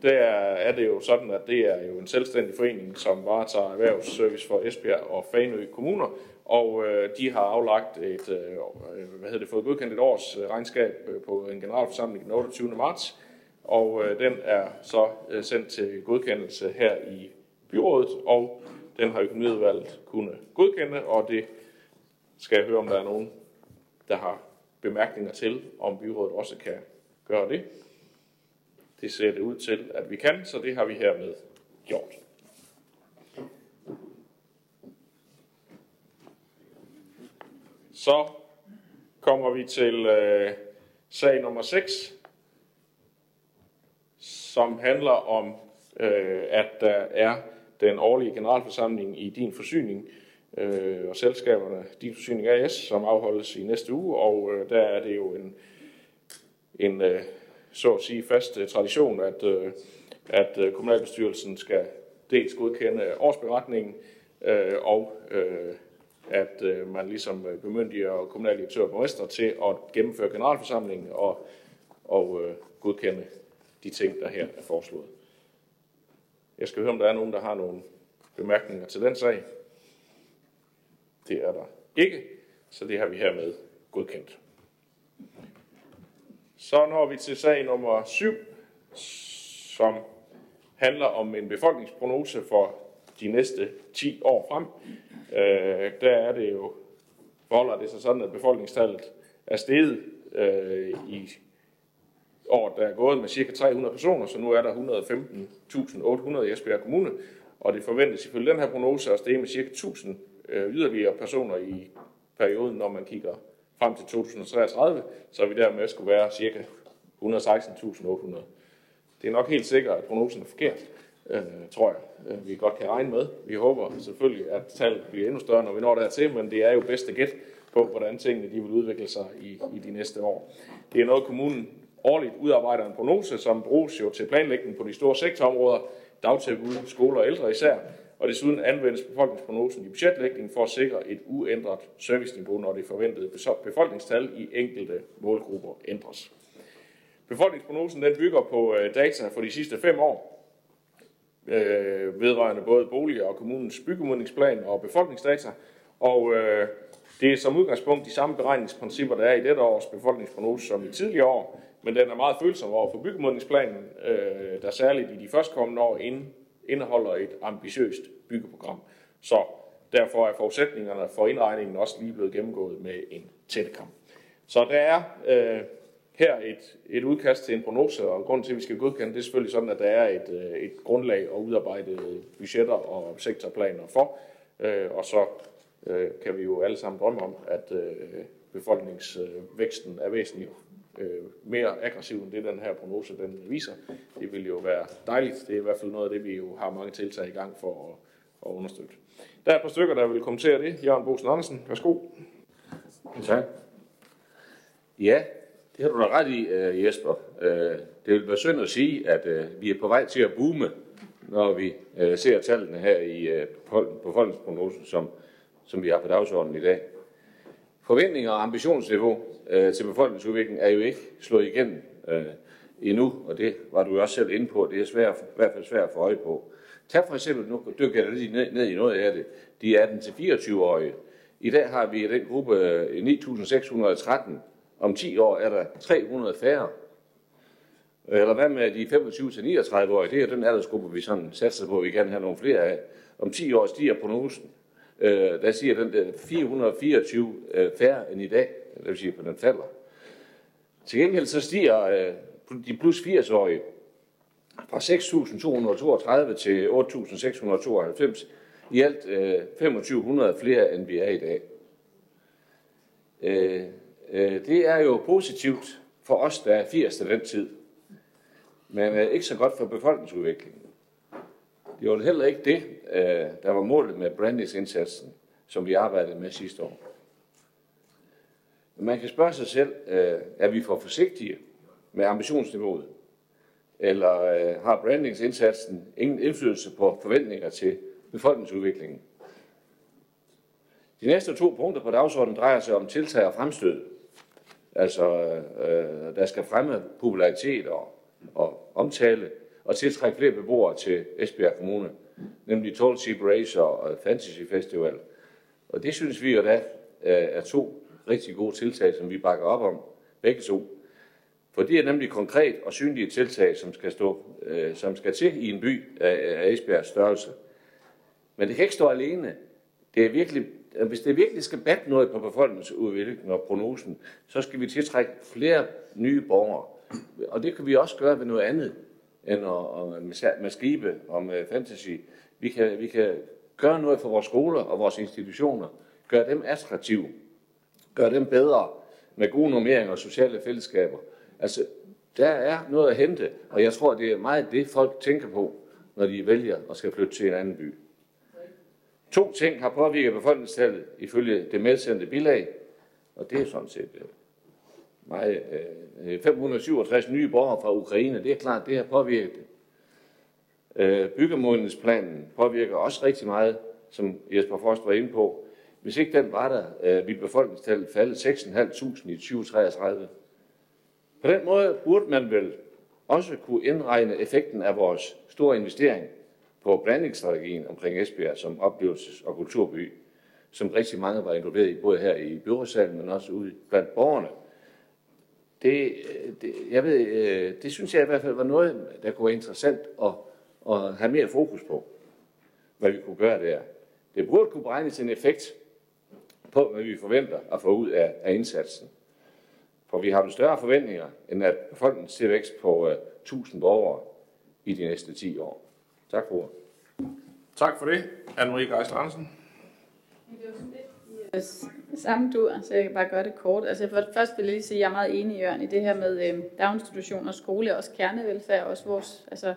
Der er det jo sådan, at det er jo en selvstændig forening, som varetager erhvervsservice for Esbjerg og Fanø kommuner, og øh, de har aflagt et, øh, øh, hvad hedder det, fået godkendt et års øh, regnskab øh, på en generalforsamling den 28. marts, og øh, den er så øh, sendt til godkendelse her i byrådet, og den har økonomiudvalget kunne godkende, og det skal jeg høre, om der er nogen, der har bemærkninger til, om byrådet også kan gøre det. Det ser det ud til, at vi kan, så det har vi hermed gjort. Så kommer vi til øh, sag nummer 6, som handler om, øh, at der er den årlige generalforsamling i din forsyning øh, og selskaberne Din Forsyning AS, som afholdes i næste uge, og øh, der er det jo en, en øh, så at sige fast øh, tradition, at, øh, at øh, kommunalbestyrelsen skal dels godkende årsberetningen, øh, og øh, at øh, man ligesom øh, bemyndiger kommunaldirektør og borgmester til at gennemføre generalforsamlingen og, og øh, godkende de ting, der her er foreslået. Jeg skal høre, om der er nogen, der har nogle bemærkninger til den sag. Det er der ikke, så det har vi hermed godkendt. Så når vi til sag nummer 7, som handler om en befolkningsprognose for de næste 10 år frem. Øh, der er det jo, forholder det sig sådan, at befolkningstallet er steget øh, i år, der er gået med cirka 300 personer, så nu er der 115.800 i Esbjerg Kommune, og det forventes ifølge den her prognose at stige med cirka 1000 øh, yderligere personer i perioden, når man kigger frem til 2033, så vi dermed skulle være cirka 116.800. Det er nok helt sikkert, at prognosen er forkert, øh, tror jeg, øh, vi godt kan regne med. Vi håber selvfølgelig, at tallet bliver endnu større, når vi når dertil, men det er jo bedste gæt på, hvordan tingene de vil udvikle sig i, i de næste år. Det er noget, kommunen årligt udarbejder en prognose, som bruges jo til planlægning på de store sektorområder, dagtilbud, skoler og ældre især, og desuden anvendes befolkningsprognosen i budgetlægningen for at sikre et uændret serviceniveau, når det forventede befolkningstal i enkelte målgrupper ændres. Befolkningsprognosen den bygger på øh, data for de sidste fem år, øh, vedrørende både boliger og kommunens byggemodningsplan og befolkningsdata, og øh, det er som udgangspunkt de samme beregningsprincipper, der er i dette års befolkningsprognose som i tidligere år, men den er meget følsom over for byggemodningsplanen, øh, der særligt i de førstkommende år indeholder et ambitiøst byggeprogram. Så derfor er forudsætningerne for indregningen også lige blevet gennemgået med en tættekam. Så der er øh, her et, et udkast til en prognose, og grund til, at vi skal godkende, det er selvfølgelig sådan, at der er et, øh, et grundlag at udarbejde budgetter og sektorplaner for, øh, og så øh, kan vi jo alle sammen drømme om, at øh, befolkningsvæksten er væsentligt øh, mere aggressiv end det, den her prognose den viser. Det vil jo være dejligt. Det er i hvert fald noget af det, vi jo har mange tiltag i gang for at, at understøtte. Der er et par stykker, der vil kommentere det. Jørgen Bosen Andersen, værsgo. Tak. Ja, det har du da ret i, øh, Jesper. Øh, det vil være synd at sige, at øh, vi er på vej til at boome, når vi ser tallene her i befolkningsprognosen, som, som vi har på dagsordenen i dag. Forventninger og ambitionsniveau til befolkningsudviklingen er jo ikke slået igennem endnu, og det var du også selv inde på. Det er svært, i hvert fald svært at få øje på. Tag for eksempel, nu dykker jeg lige ned, ned i noget af det, de 18-24-årige. I dag har vi i den gruppe 9.613 om 10 år er der 300 færre. Eller hvad med de 25-39-årige? Det er den aldersgruppe, vi sådan satser på, at vi kan have nogle flere af. Om 10 år stiger prognosen. Øh, der siger den der 424 øh, færre end i dag. Det vil sige, at den falder. Til gengæld så stiger øh, de plus 80-årige fra 6.232 til 8.692. I alt øh, 2.500 flere, end vi er i dag. Øh, Øh, det er jo positivt for os, der er 80 af den tid, men øh, ikke så godt for befolkningsudviklingen. Det var heller ikke det, øh, der var målet med brandingsindsatsen, som vi arbejdede med sidste år. Man kan spørge sig selv, øh, er vi for forsigtige med ambitionsniveauet? Eller øh, har brandingsindsatsen ingen indflydelse på forventninger til befolkningsudviklingen? De næste to punkter på dagsordenen drejer sig om tiltag og fremstød altså, øh, der skal fremme popularitet og, og omtale og tiltrække flere beboere til Esbjerg Kommune, nemlig Tall Sea Race og Fantasy Festival. Og det synes vi jo da øh, er to rigtig gode tiltag, som vi bakker op om, begge to. For det er nemlig konkret og synlige tiltag, som skal, stå, øh, som skal til i en by af, af Esbjergs størrelse. Men det kan ikke stå alene. Det er virkelig Øh, hvis det virkelig skal batte noget på befolkningsudviklingen og prognosen, så skal vi tiltrække flere nye borgere. Og det kan vi også gøre ved noget andet end at, med skibe og med fantasy. Vi kan, vi kan gøre noget for vores skoler og vores institutioner. Gøre dem attraktive. Gøre dem bedre med gode normeringer og sociale fællesskaber. Altså, der er noget at hente, og jeg tror, det er meget det, folk tænker på, når de vælger at skal flytte til en anden by. To ting har påvirket befolkningstallet ifølge det medsendte bilag, og det er sådan set øh, meget, øh, øh, 567 nye borgere fra Ukraine. Det er klart, det har påvirket det. Byggemodningsplanen påvirker også rigtig meget, som Jesper Frost var inde på. Hvis ikke den var der, ville befolkningstallet falde 6.500 i 2033. På den måde burde man vel også kunne indregne effekten af vores store investering på blandingsstrategien omkring Esbjerg som oplevelses- og kulturby, som rigtig mange var involveret i, både her i byrådsalen, men også ude blandt borgerne. Det, øh, det, jeg ved, øh, det synes jeg i hvert fald var noget, der kunne være interessant at, at have mere fokus på, hvad vi kunne gøre der. Det burde kunne beregnes en effekt på, hvad vi forventer at få ud af, af indsatsen. For vi har jo større forventninger, end at befolkningstilvækst på øh, uh, 1000 borgere i de næste 10 år. Tak for ordet. Tak for det, Anne-Marie Geisler Andersen. Samme dur, så jeg kan bare gøre det kort. Altså for først vil jeg lige sige, at jeg er meget enig i Jørgen i det her med øh, daginstitutioner, skole, også kernevelfærd, også vores altså,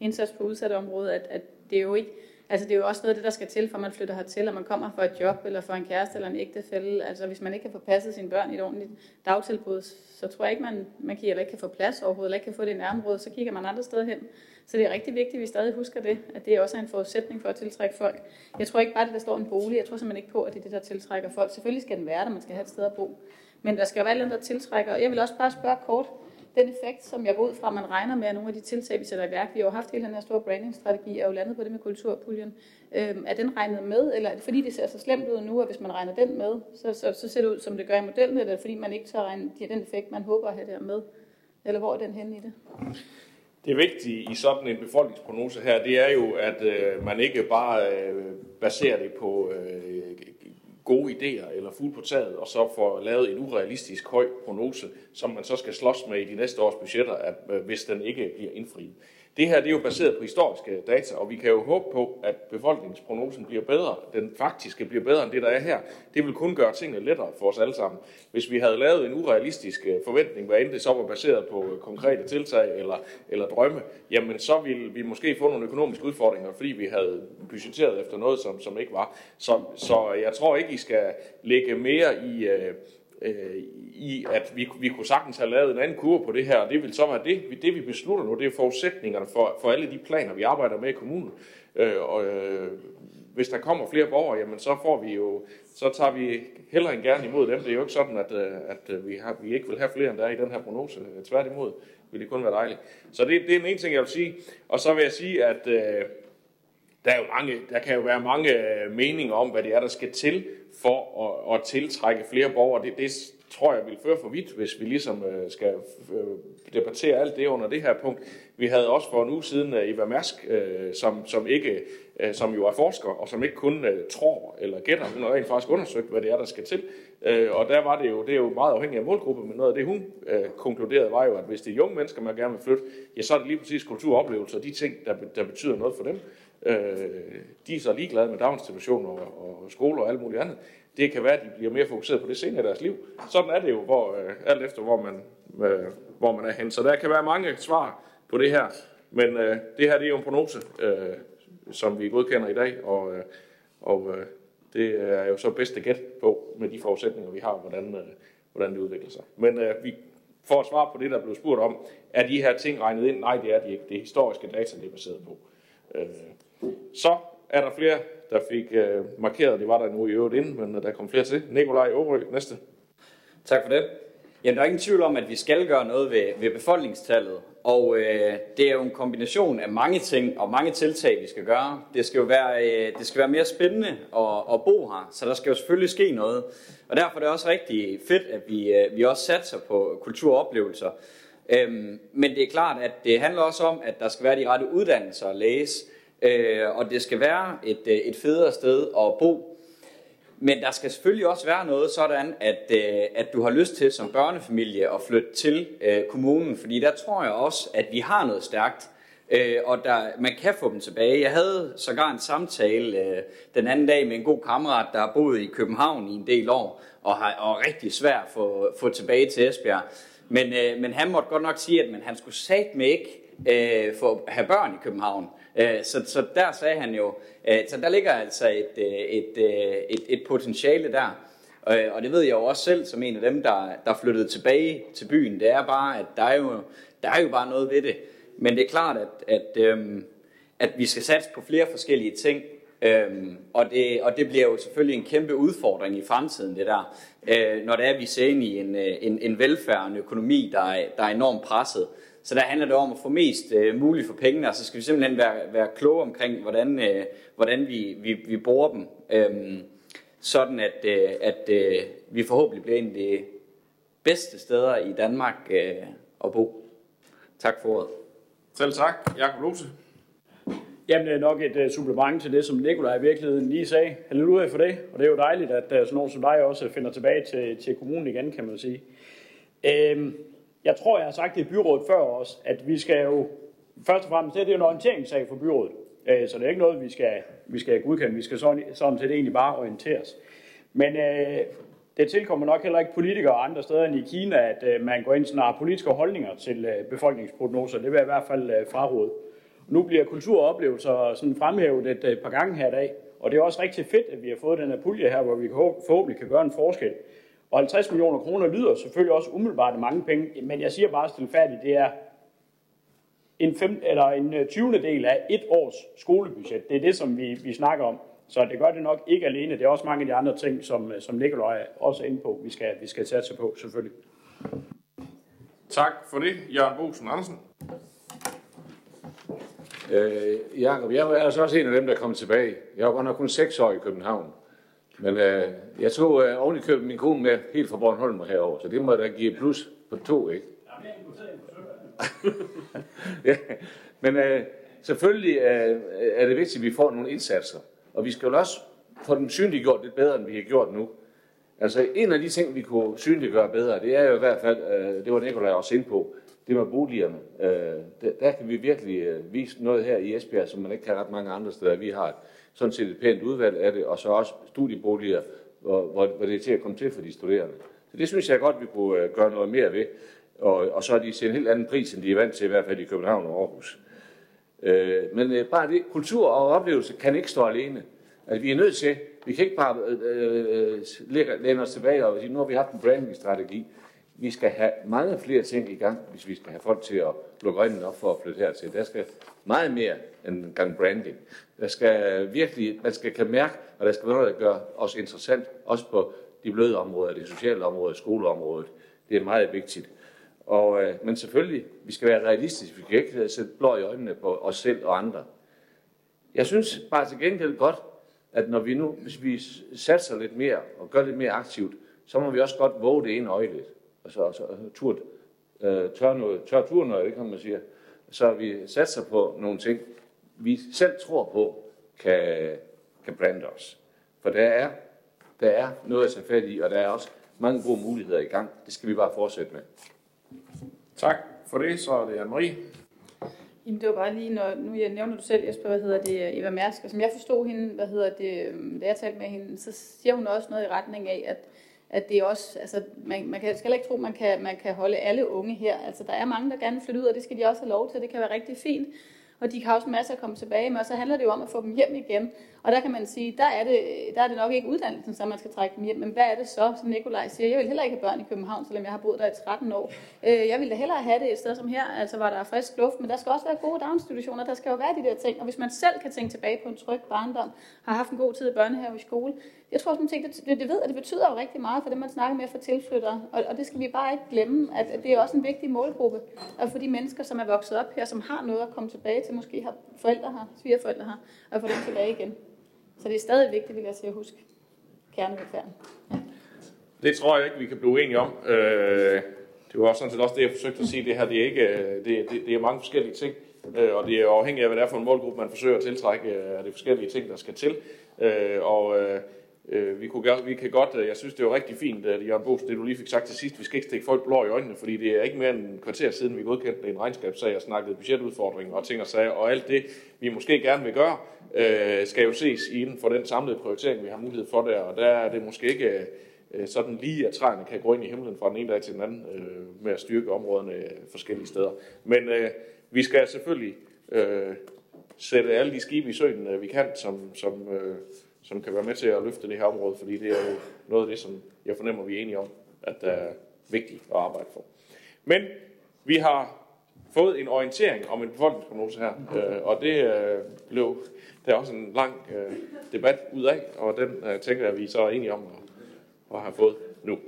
indsats på udsatte områder, at, at det er jo ikke, altså det er jo også noget af det, der skal til, for man flytter hertil, og man kommer for et job, eller for en kæreste, eller en ægtefælle. Altså hvis man ikke kan få passet sine børn i et ordentligt dagtilbud, så tror jeg ikke, man, man kan, eller ikke kan få plads overhovedet, eller ikke kan få det i nærområdet, så kigger man andre steder hen. Så det er rigtig vigtigt, at vi stadig husker det, at det også er en forudsætning for at tiltrække folk. Jeg tror ikke bare, at der står en bolig. Jeg tror simpelthen ikke på, at det er det, der tiltrækker folk. Selvfølgelig skal den være der, man skal have et sted at bo. Men der skal jo være noget, der tiltrækker. Og jeg vil også bare spørge kort, den effekt, som jeg går ud fra, man regner med, at nogle af de tiltag, vi sætter i værk, vi har jo haft hele den her store brandingstrategi, er jo landet på det med kulturpuljen. Øhm, er den regnet med, eller er det fordi, det ser så slemt ud nu, at hvis man regner den med, så, så, så ser det ud, som det gør i modellen, eller er det fordi, man ikke tager regne den effekt, man håber at have der med? Eller hvor er den henne i det? Det vigtige i sådan en befolkningsprognose her, det er jo, at øh, man ikke bare øh, baserer det på øh, gode idéer eller fuld på taget, og så får lavet en urealistisk høj prognose, som man så skal slås med i de næste års budgetter, at, øh, hvis den ikke bliver indfriet. Det her det er jo baseret på historiske data, og vi kan jo håbe på, at befolkningsprognosen bliver bedre. Den faktiske bliver bedre end det, der er her. Det vil kun gøre tingene lettere for os alle sammen. Hvis vi havde lavet en urealistisk øh, forventning, hvad end det så var baseret på øh, konkrete tiltag eller, eller drømme, jamen så ville vi måske få nogle økonomiske udfordringer, fordi vi havde budgetteret efter noget, som, som ikke var. Så, så øh, jeg tror ikke, I skal lægge mere i... Øh, øh, i, at vi, vi kunne sagtens have lavet en anden kurve på det her, og det vil så være det, det vi beslutter nu, det er forudsætningerne for, for alle de planer, vi arbejder med i kommunen. Øh, og øh, hvis der kommer flere borgere, jamen så får vi jo, så tager vi heller end gerne imod dem. Det er jo ikke sådan, at, øh, at øh, vi, har, vi ikke vil have flere, end der er i den her prognose. Tværtimod vil det kun være dejligt. Så det, det er den ene ting, jeg vil sige. Og så vil jeg sige, at øh, der, er jo mange, der kan jo være mange øh, meninger om, hvad det er, der skal til for at, at tiltrække flere borgere. Det, det tror jeg vil føre for vidt, hvis vi ligesom øh, skal øh, debattere alt det under det her punkt. Vi havde også for en uge siden Eva Mærsk, som, som, ikke, som jo er forsker, og som ikke kun tror eller gætter, men rent faktisk undersøgt, hvad det er, der skal til. Og der var det jo, det er jo meget afhængigt af målgruppe, men noget af det, hun konkluderede, var jo, at hvis det er unge mennesker, man gerne vil flytte, ja, så er det lige præcis kulturoplevelser, og de ting, der, der betyder noget for dem. Øh, de er så ligeglade med daginstitutioner og, og skoler og alt muligt andet. Det kan være, at de bliver mere fokuseret på det senere i deres liv. Sådan er det jo, hvor, øh, alt efter hvor man, øh, hvor man er hen. Så der kan være mange svar på det her. Men øh, det her det er jo en prognose, øh, som vi godkender i dag, og, øh, og øh, det er jo så bedste gæt på med de forudsætninger, vi har, hvordan, øh, hvordan det udvikler sig. Men øh, vi får et svar på det, der blev spurgt om. Er de her ting regnet ind? Nej, det er de ikke. Det er historiske data, det er baseret på. Øh, så er der flere, der fik øh, markeret, det var der nu i øvrigt inden, men øh, der kom flere til. Nikolaj Aarø, næste. Tak for det. Jamen, der er ingen tvivl om, at vi skal gøre noget ved, ved befolkningstallet. Og øh, det er jo en kombination af mange ting og mange tiltag, vi skal gøre. Det skal jo være, øh, det skal være mere spændende at, at bo her, så der skal jo selvfølgelig ske noget. Og derfor er det også rigtig fedt, at vi, øh, vi også satser på kulturoplevelser. Øhm, men det er klart, at det handler også om, at der skal være de rette uddannelser at læse, øh, og det skal være et, øh, et federe sted at bo. Men der skal selvfølgelig også være noget sådan, at, øh, at du har lyst til som børnefamilie at flytte til øh, kommunen, fordi der tror jeg også, at vi har noget stærkt, øh, og der, man kan få dem tilbage. Jeg havde sågar en samtale øh, den anden dag med en god kammerat, der har boet i København i en del år, og har og rigtig svært at få, få tilbage til Esbjerg. Men, øh, men han måtte godt nok sige, at men han skulle satme ikke øh, få have børn i København. Øh, så, så der sagde han jo, øh, så der ligger altså et, øh, et, et, et potentiale der. Og, og det ved jeg jo også selv som en af dem, der, der flyttede tilbage til byen. Det er bare, at der er jo, der er jo bare noget ved det. Men det er klart, at, at, øhm, at vi skal satse på flere forskellige ting. Øhm, og, det, og det bliver jo selvfølgelig en kæmpe udfordring i fremtiden, det der. Øh, når det er, at vi ser ind i en, en, en velfærd og en økonomi, der er, der er enormt presset. Så der handler det om at få mest øh, muligt for pengene, og så skal vi simpelthen være, være kloge omkring, hvordan, øh, hvordan vi, vi, vi bruger dem. Øhm, sådan at, øh, at øh, vi forhåbentlig bliver en af de bedste steder i Danmark øh, at bo. Tak for ordet. Selv tak. Jakob Lose. Jamen, det er nok et uh, supplement til det, som Nikolaj i virkeligheden lige sagde. Halleluja for det, og det er jo dejligt, at uh, sådan nogen som dig også finder tilbage til, til kommunen igen, kan man sige. Øhm, jeg tror, jeg har sagt det i byrådet før også, at vi skal jo, først og fremmest, det er jo en orienteringssag for byrådet. Øh, så det er ikke noget, vi skal, vi skal godkende. Vi skal sådan, sådan set egentlig bare orienteres. Men øh, det tilkommer nok heller ikke politikere andre steder end i Kina, at øh, man går ind og har politiske holdninger til øh, befolkningsprognoser. Det vil jeg i hvert fald øh, fraråde. Nu bliver kultur og oplevelser sådan fremhævet et, et par gange her i dag, og det er også rigtig fedt, at vi har fået den her pulje her, hvor vi forhåbentlig kan gøre en forskel. Og 50 millioner kroner lyder selvfølgelig også umiddelbart mange penge, men jeg siger bare stilfærdigt, det er en, fem, eller en 20. del af et års skolebudget. Det er det, som vi, vi snakker om. Så det gør det nok ikke alene. Det er også mange af de andre ting, som, som Nikolaj også er inde på, vi skal, vi skal satse på, selvfølgelig. Tak for det, Jørgen Bosen Andersen. Øh, Jacob, jeg er altså også en af dem, der kom tilbage. Jeg var godt nok kun seks år i København. Men øh, jeg tog øh, oven i købet min kone med helt fra Bornholm herover, så det må da give plus på to, ikke? (laughs) ja, men øh, selvfølgelig øh, er det vigtigt, at vi får nogle indsatser. Og vi skal jo også få dem synliggjort lidt bedre, end vi har gjort nu. Altså en af de ting, vi kunne synliggøre bedre, det er jo i hvert fald, øh, det var Nikolaj også ind på, det med boligerne. Øh, der, der kan vi virkelig øh, vise noget her i Esbjerg, som man ikke kan ret mange andre steder. Vi har sådan set et pænt udvalg af det, og så også studieboliger, hvor, hvor, hvor det er til at komme til for de studerende. Så det synes jeg godt, vi kunne øh, gøre noget mere ved. Og, og så er de til en helt anden pris, end de er vant til, i hvert fald i København og Aarhus. Øh, men øh, bare det, kultur og oplevelse kan ikke stå alene. Altså, vi er nødt til, vi kan ikke bare øh, øh, læne os tilbage og sige, nu har vi haft en brandingstrategi. Vi skal have mange flere ting i gang, hvis vi skal have folk til at lukke øjnene op for at flytte hertil. Der skal meget mere end en gang branding. Der skal virkelig, man skal kan mærke, og der skal være noget, der gør os interessant, også på de bløde områder, det sociale område, skoleområdet. Det er meget vigtigt. Og, øh, men selvfølgelig, vi skal være realistiske. Vi kan ikke sætte blå i øjnene på os selv og andre. Jeg synes bare til gengæld godt, at når vi nu, hvis vi satser lidt mere og gør lidt mere aktivt, så må vi også godt våge det ene øje lidt. Og så, og så tur, øh, tør, noget, tør tur noget, det kan man sige. Så vi satser på nogle ting, vi selv tror på, kan, kan brande os. For der er, der er noget at tage fat i, og der er også mange gode muligheder i gang. Det skal vi bare fortsætte med. Tak for det. Så er det Anne-Marie. Jamen, det var bare lige, når nu jeg nævner du selv, Jesper, hvad hedder det, Eva Mærsk, og som jeg forstod hende, hvad hedder det, da jeg talte med hende, så siger hun også noget i retning af, at, at det er også, altså, man, man kan, skal ikke tro, man kan, man kan holde alle unge her. Altså, der er mange, der gerne vil flytte ud, og det skal de også have lov til, det kan være rigtig fint og de har også masser at komme tilbage med, og så handler det jo om at få dem hjem igen. Og der kan man sige, der er det, der er det nok ikke uddannelsen, som man skal trække dem hjem, men hvad er det så, som Nikolaj siger? Jeg vil heller ikke have børn i København, selvom jeg har boet der i 13 år. Øh, jeg ville da hellere have det et sted som her, altså hvor der er frisk luft, men der skal også være gode daginstitutioner, der skal jo være de der ting. Og hvis man selv kan tænke tilbage på en tryg barndom, har haft en god tid i børnehave i skole, jeg tror sådan set, det, det ved, at det betyder jo rigtig meget for dem, man snakker med for tilflyttere. Og, og det skal vi bare ikke glemme, at, at det er også en vigtig målgruppe. Og for de mennesker, som er vokset op her, som har noget at komme tilbage til, måske har forældre her, svigerforældre her, og få dem tilbage igen. Så det er stadig vigtigt, vil jeg sige, at huske kernevelfærden. Ja. Det tror jeg ikke, vi kan blive enige om. Øh, det var også sådan set også det, jeg forsøgte at sige. Det her det er, ikke, øh, det, det, det er mange forskellige ting, øh, og det er afhængigt af, hvad det er for en målgruppe, man forsøger at tiltrække af øh, det forskellige ting, der skal til. Øh, og Øh, Øh, vi, kunne, vi kan godt, øh, jeg synes det var rigtig fint, at Jørgen Bos, det du lige fik sagt til sidst, vi skal ikke stikke folk blå i øjnene, fordi det er ikke mere end en kvarter siden, vi godkendte en regnskabssag og snakkede budgetudfordringer og ting og sager, og alt det, vi måske gerne vil gøre, øh, skal jo ses inden for den samlede prioritering, vi har mulighed for der, og der er det måske ikke øh, øh, sådan lige, at træerne kan gå ind i himlen fra den ene dag til den anden øh, med at styrke områderne forskellige steder. Men øh, vi skal selvfølgelig øh, sætte alle de skibe i søen, øh, vi kan, som, som øh, som kan være med til at løfte det her område, fordi det er jo noget af det, som jeg fornemmer, vi er enige om, at det er vigtigt at arbejde for. Men vi har fået en orientering om en befolkningsprognose her, øh, og det øh, blev der også en lang øh, debat ud af, og den øh, tænker jeg, at vi så er enige om at, at have fået nu.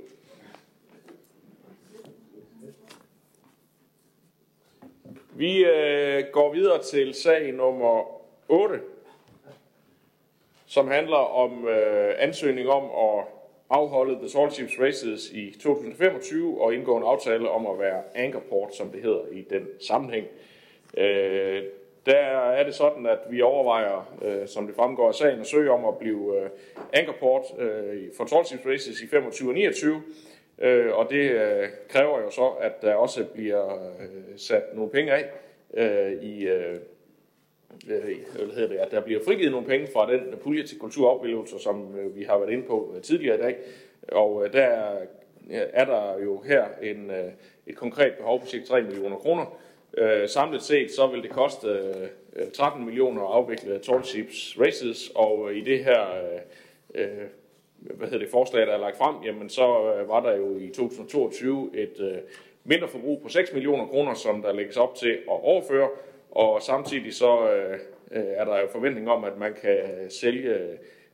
Vi øh, går videre til sag nummer 8, som handler om øh, ansøgning om at afholde The Salt Races i 2025 og indgå en aftale om at være anchorport, som det hedder i den sammenhæng. Øh, der er det sådan, at vi overvejer, øh, som det fremgår af sagen, at søge om at blive øh, anchorport øh, for Salt Races i 25 og 29. Øh, og det øh, kræver jo så, at der også bliver øh, sat nogle penge af øh, i... Øh, Øh, øh, hvad hedder det, at der bliver frigivet nogle penge fra den pulje til kulturoplevelser, som øh, vi har været inde på øh, tidligere i dag. Og øh, der er der jo her en, et konkret behov på cirka 3 millioner kroner. Samlet set så vil det koste 13 millioner at afvikle Tallships Races, og i det her hvad hedder det, forslag, der er lagt frem, jamen så var der jo i 2022 et mindre forbrug på 6 millioner kroner, som der lægges op til at overføre, og samtidig så øh, øh, er der jo forventning om, at man kan sælge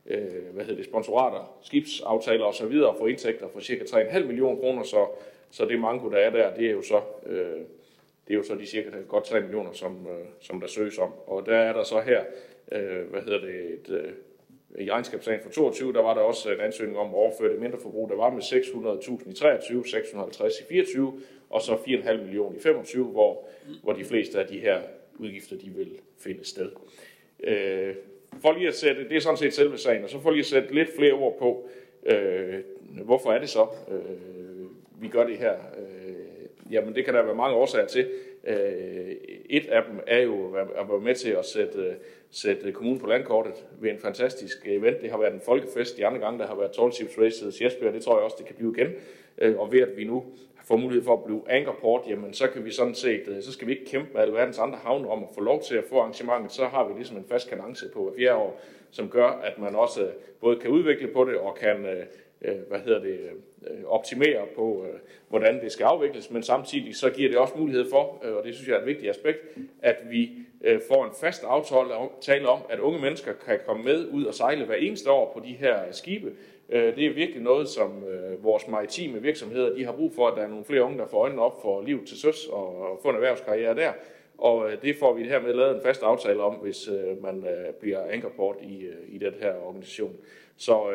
øh, hvad hedder det, sponsorater, skibsaftaler osv. og få indtægter for cirka 3,5 millioner kroner, så, så det manko, der er der, det er jo så, øh, det er jo så de cirka godt 3 millioner, som, øh, som der søges om. Og der er der så her, øh, hvad hedder det, et, øh, i regnskabssagen for 22, der var der også en ansøgning om at overføre det mindre forbrug. Der var med 600.000 i 23, 650 i 24, og så 4,5 millioner i 25, hvor, hvor de fleste af de her udgifter de vil finde sted. Øh, for lige at sætte, det er sådan set selve sagen, og så for lige at sætte lidt flere ord på, øh, hvorfor er det så, øh, vi gør det her. Øh, jamen det kan der være mange årsager til. Øh, et af dem er jo at være med til at sætte, øh, sætte kommunen på landkortet ved en fantastisk event. Det har været en folkefest de andre gange, der har været Tall Ships Races i Esbjerg, det tror jeg også, det kan blive igen. Øh, og ved at vi nu får mulighed for at blive ankerport, jamen så kan vi sådan set, øh, så skal vi ikke kæmpe med alverdens andre havne om at få lov til at få arrangementet, så har vi ligesom en fast kanance på hver fjerde år, som gør, at man også øh, både kan udvikle på det og kan øh, hvad hedder det, optimere på, hvordan det skal afvikles, men samtidig så giver det også mulighed for, og det synes jeg er et vigtigt aspekt, at vi får en fast aftale om, at unge mennesker kan komme med ud og sejle hver eneste år på de her skibe, Øh, det er virkelig noget, som øh, vores maritime virksomheder de har brug for, at der er nogle flere unge, der får øjnene op for liv til søs og får en erhvervskarriere der. Og øh, det får vi hermed lavet en fast aftale om, hvis man bliver ankerport i, i den her organisation. Så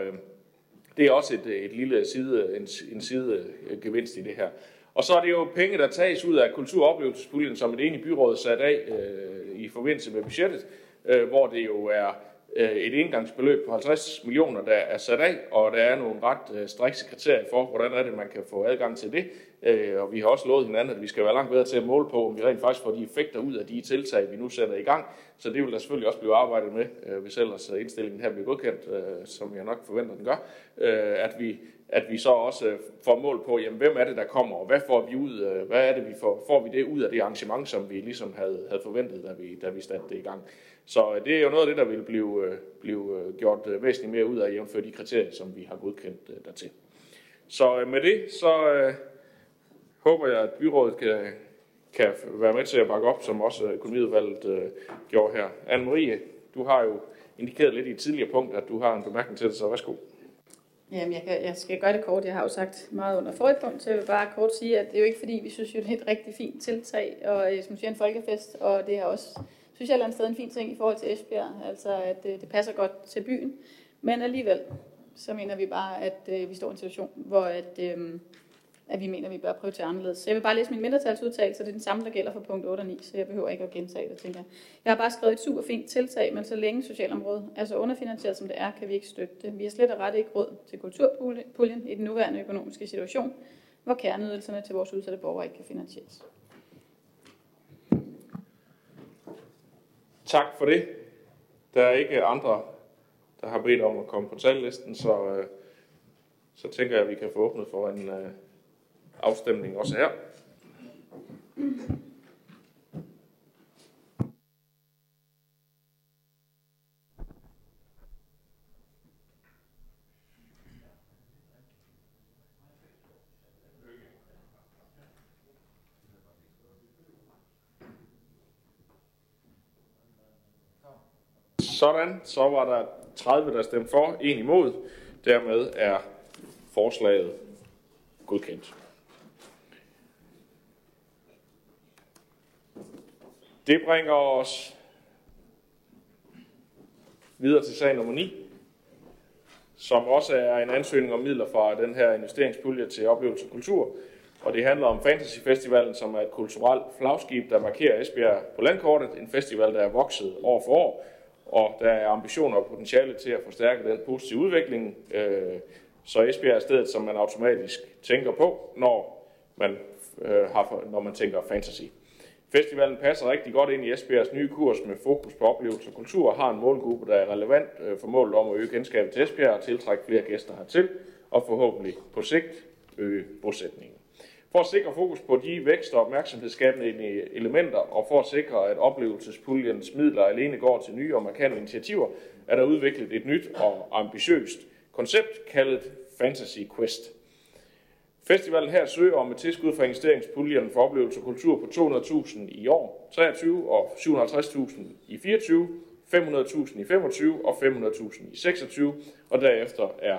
det er også et, et lille side, en, en side gevinst i det her. Og så er det jo penge, der tages ud af kulturoplevelsespuljen, som et enigt byråd sat af øh, i forbindelse med budgettet, øh, hvor det jo er Øh, Øh, et indgangsbeløb på 50 millioner, der er sat af, og der er nogle ret øh, strikse kriterier for, hvordan er det, man kan få adgang til det. Øh, og vi har også lovet hinanden, at vi skal være langt bedre til at måle på, om vi rent faktisk får de effekter ud af de tiltag, vi nu sætter i gang. Så det vil der selvfølgelig også blive arbejdet med, hvis ellers indstillingen her bliver godkendt, som jeg nok forventer, den gør, at vi, at vi så også får mål på, jamen, hvem er det, der kommer, og hvad får vi ud, hvad er det, vi får, får vi det ud af det arrangement, som vi ligesom havde, havde forventet, da vi, da vi satte det i gang. Så øh, det er jo noget af det, der vil blive, øh, blive øh, gjort væsentligt mere ud af, jævnført de kriterier, som vi har godkendt dertil. Så med det, så øh, håber jeg, at byrådet kan, kan være med til at bakke op, som også økonomiudvalget øh, gjorde her. Anne-Marie, du har jo indikeret lidt i et tidligere punkt, at du har en bemærkning til det, så værsgo. Jamen, jeg, kan, jeg skal gøre det kort. Jeg har jo sagt meget under forrige punkt, så jeg vil bare kort sige, at det er jo ikke fordi, vi synes, det er et rigtig fint tiltag, og som siger en folkefest, og det er også synes jeg er en sted en fin ting i forhold til Esbjerg, altså at det, det passer godt til byen. Men alligevel, så mener vi bare, at øh, vi står i en situation, hvor at, øh, at vi mener, at vi bør prioritere anderledes. Så jeg vil bare læse min mindretalsudtalelse, det er den samme, der gælder for punkt 8 og 9, så jeg behøver ikke at gentage det, tænker jeg. Jeg har bare skrevet et super fint tiltag, men så længe socialområdet er så underfinansieret, som det er, kan vi ikke støtte det. Vi har slet og ret ikke råd til kulturpuljen i den nuværende økonomiske situation, hvor kerneydelserne til vores udsatte borgere ikke kan finansieres. Tak for det. Der er ikke andre, der har bedt om at komme på tallisten, så, øh, så tænker jeg, at vi kan få åbnet for en øh, afstemning også her. Sådan, så var der 30, der stemte for, en imod. Dermed er forslaget godkendt. Det bringer os videre til sag nummer 9, som også er en ansøgning om midler fra den her investeringspulje til oplevelse og kultur. Og det handler om Fantasy Festivalen, som er et kulturelt flagskib, der markerer Esbjerg på landkortet. En festival, der er vokset år for år, og der er ambitioner og potentiale til at forstærke den positive udvikling. Øh, så Esbjerg er stedet, som man automatisk tænker på, når man, øh, har, når man tænker fantasy. Festivalen passer rigtig godt ind i Esbjergs nye kurs med fokus på oplevelse og kultur og har en målgruppe, der er relevant øh, for målet om at øge kendskabet til Esbjerg og tiltrække flere gæster hertil, og forhåbentlig på sigt øge bosætningen. For at sikre fokus på de vækst- og opmærksomhedsskabende e- elementer, og for at sikre, at oplevelsespuljens midler alene går til nye og markante initiativer, er der udviklet et nyt og ambitiøst koncept kaldet Fantasy Quest. Festivalen her søger om et tilskud fra investeringspuljen for oplevelse og kultur på 200.000 i år, 23 og 750.000 i 24, 500.000 i 25 og 500.000 i 26, og derefter er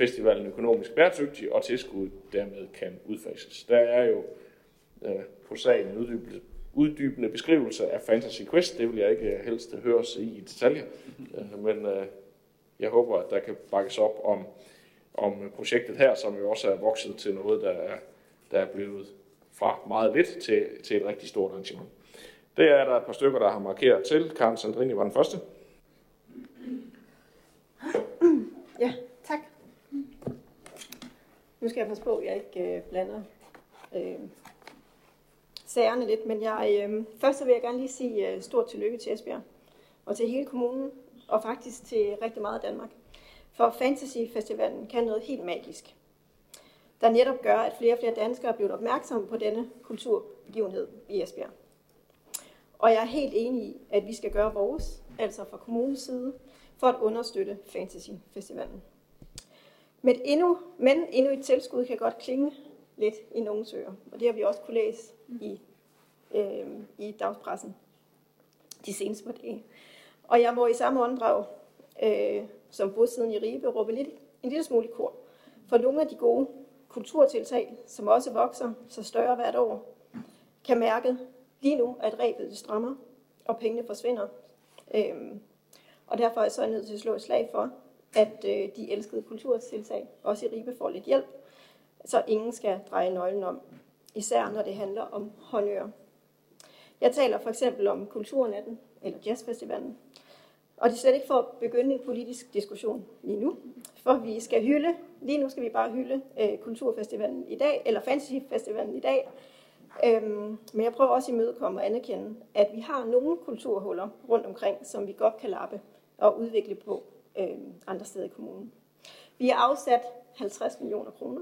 festivalen økonomisk bæredygtig, og tilskuddet dermed kan udfases. Der er jo øh, på sagen en uddybende, uddybende beskrivelse af Fantasy Quest. Det vil jeg ikke helst høre sig i detaljer, øh, men øh, jeg håber, at der kan bakkes op om, om projektet her, som jo også er vokset til noget, der er, der er blevet fra meget lidt til, til et rigtig stort arrangement. Det er der et par stykker, der har markeret til. Karen Sandrini var den første. Ja, tak. Nu skal jeg passe på, at jeg ikke øh, blander øh, sagerne lidt, men jeg, øh, først så vil jeg gerne lige sige øh, stort tillykke til Esbjerg og til hele kommunen, og faktisk til rigtig meget af Danmark. For Fantasy Festivalen kan noget helt magisk, der netop gør, at flere og flere danskere er blevet opmærksomme på denne kulturbegivenhed i Esbjerg. Og jeg er helt enig i, at vi skal gøre vores, altså fra kommunens side, for at understøtte Fantasy Festivalen. Men endnu, men endnu et tilskud kan godt klinge lidt i nogle søger, og det har vi også kunne læse i, øh, i dagspressen de seneste par dage. Og jeg må i samme åndedrag, øh, som bosiddende i Ribe, råbe lidt, en lille smule kor. For nogle af de gode kulturtiltag, som også vokser så større hvert år, kan mærke lige nu, at rebet strammer, og pengene forsvinder. Øhm, og derfor er jeg så nødt til at slå et slag for, at øh, de elskede kulturtiltag, også i Ribe, får lidt hjælp, så ingen skal dreje nøglen om, især når det handler om honør. Jeg taler for eksempel om Kulturnatten, eller Jazzfestivalen, og det er slet ikke for at begynde en politisk diskussion lige nu, for vi skal hylde, lige nu skal vi bare hylde øh, Kulturfestivalen i dag, eller Fantasyfestivalen i dag, Øhm, men jeg prøver også i imødekomme og anerkende, at vi har nogle kulturhuller rundt omkring, som vi godt kan lappe og udvikle på øh, andre steder i kommunen. Vi har afsat 50 millioner kroner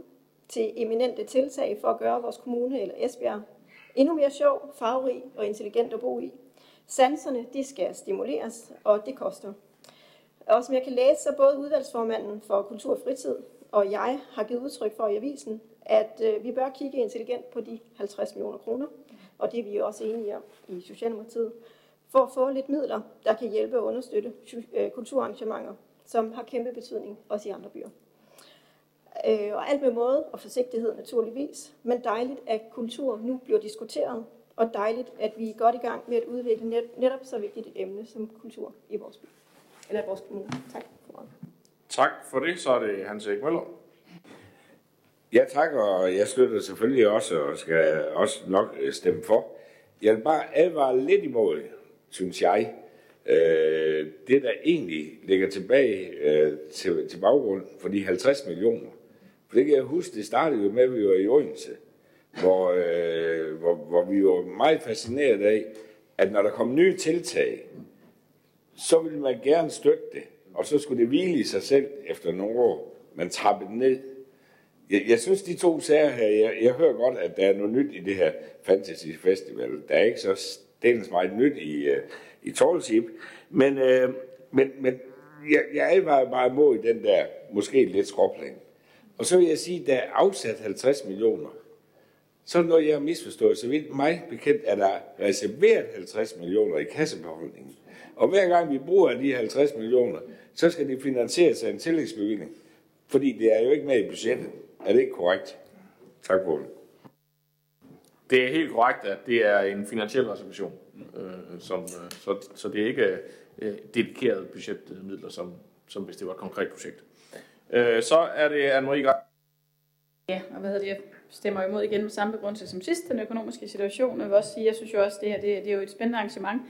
til eminente tiltag for at gøre vores kommune eller Esbjerg endnu mere sjov, farverig og intelligent at bo i. Sanserne de skal stimuleres, og det koster. Og som jeg kan læse, så både udvalgsformanden for Kultur og Fritid og jeg har givet udtryk for i avisen, at øh, vi bør kigge intelligent på de 50 millioner kroner, og det er vi også enige om i Socialdemokratiet, for at få lidt midler, der kan hjælpe og understøtte øh, kulturarrangementer, som har kæmpe betydning også i andre byer. Øh, og alt med måde og forsigtighed naturligvis, men dejligt, at kultur nu bliver diskuteret, og dejligt, at vi er godt i gang med at udvikle net, netop så vigtigt et emne som kultur i vores by, eller vores kommune. Tak for Tak for det. Så er det Hans Erik Møller. Ja, tak, og jeg støtter selvfølgelig også, og skal også nok stemme for. Jeg vil bare advare lidt imod, synes jeg, øh, det der egentlig ligger tilbage øh, til, til baggrund for de 50 millioner. For det kan jeg huske, det startede jo med, at vi var i Odense, hvor, øh, hvor, hvor vi var meget fascineret af, at når der kom nye tiltag, så ville man gerne støtte det, og så skulle det hvile i sig selv efter nogle år. Man trappede ned. Jeg, jeg synes, de to sager her, jeg, jeg hører godt, at der er noget nyt i det her Fantasy Festival. Der er ikke så dels meget nyt i, øh, i Tallship, men, øh, men, men jeg, jeg er meget, bare imod den der, måske lidt skråplan. Og så vil jeg sige, at der er afsat 50 millioner. så er noget, jeg har misforstået. Så vidt mig bekendt er der reserveret 50 millioner i kassebeholdningen. Og hver gang vi bruger de 50 millioner, så skal det finansieres af en tillægsbevilling. Fordi det er jo ikke med i budgettet. Er det ikke korrekt? Tak for det. Det er helt korrekt, at det er en finansiel reservation, øh, som, øh, så, så det er ikke øh, dedikerede budgetmidler, som, som hvis det var et konkret projekt. Øh, så er det Anne-Marie Ja, og hvad hedder det? Jeg stemmer imod igen med samme begrundelse som sidst, den økonomiske situation. Jeg vil også sige, jeg synes jo også, det her det, det er jo et spændende arrangement.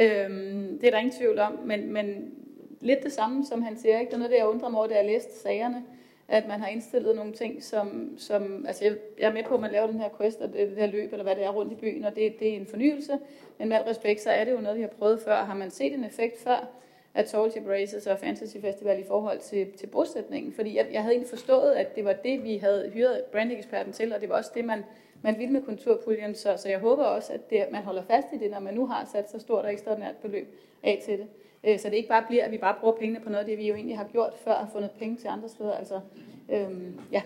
Øhm, det er der ingen tvivl om, men, men lidt det samme, som han siger. Ikke? Det er noget, det jeg undrer mig over, da jeg læste sagerne, at man har indstillet nogle ting, som, som altså jeg, jeg er med på, at man laver den her quest og det, det her løb, eller hvad det er rundt i byen, og det, det er en fornyelse. Men med al respekt, så er det jo noget, vi har prøvet før. Har man set en effekt før, af Tallship Races og Fantasy Festival i forhold til, til bosætningen. Fordi jeg, jeg havde egentlig forstået, at det var det, vi havde hyret branding-eksperten til, og det var også det, man, man ville med kulturpuljen. Så, så jeg håber også, at det, man holder fast i det, når man nu har sat så stort og ekstraordinært beløb af til det. Øh, så det ikke bare bliver, at vi bare bruger pengene på noget af det, vi jo egentlig har gjort før, og fundet penge til andre steder. Altså, øhm, ja.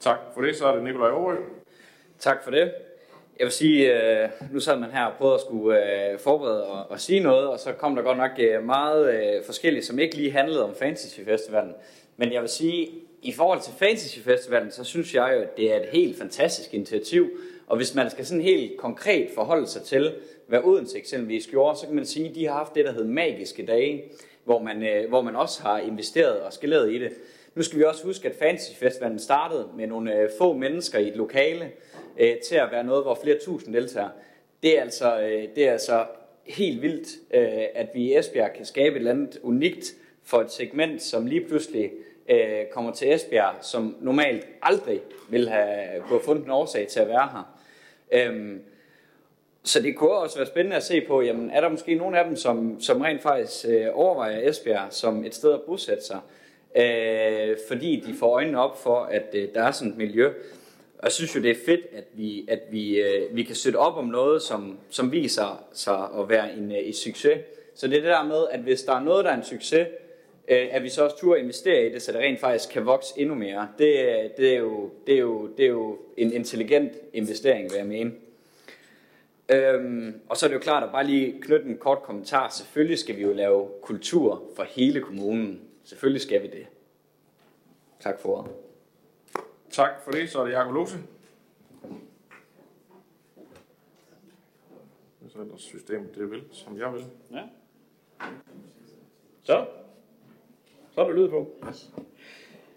Tak for det. Så er det Nikolaj Aarø. Tak for det. Jeg vil sige, øh, nu sad man her og prøvede at skulle øh, forberede og, og sige noget, og så kom der godt nok øh, meget øh, forskelligt, som ikke lige handlede om Fantasy Festivalen. Men jeg vil sige, i forhold til Fantasy Festivalen, så synes jeg jo, at det er et helt fantastisk initiativ. Og hvis man skal sådan helt konkret forholde sig til, hvad Odense eksempelvis gjorde, så kan man sige, at de har haft det, der hedder magiske dage, hvor man, øh, hvor man også har investeret og skaleret i det. Nu skal vi også huske, at Fantasy Festivalen startede med nogle øh, få mennesker i et lokale, øh, til at være noget, hvor flere tusind deltager. Det er altså, det er altså helt vildt, at vi i Esbjerg kan skabe et eller andet unikt for et segment, som lige pludselig øh, kommer til Esbjerg, som normalt aldrig vil have kunne fundet en årsag til at være her. Øhm, så det kunne også være spændende at se på, jamen, er der måske nogle af dem, som, som rent faktisk øh, overvejer Esbjerg som et sted at bosætte sig, øh, fordi de får øjnene op for, at øh, der er sådan et miljø. Og jeg synes jo, det er fedt, at vi, at vi, øh, vi kan støtte op om noget, som, som viser sig at være en, øh, en succes. Så det er det der med, at hvis der er noget, der er en succes, øh, at vi så også turde investere i det, så det rent faktisk kan vokse endnu mere. Det, øh, det, er, jo, det, er, jo, det er jo en intelligent investering, vil jeg mene. Øhm, og så er det jo klart at bare lige knytte en kort kommentar. Selvfølgelig skal vi jo lave kultur for hele kommunen. Selvfølgelig skal vi det. Tak for ordet. Tak for det. Så er det Jakob Lose. Så er der systemet, det vil, som jeg vil. Ja. Så. Så er der lyd på.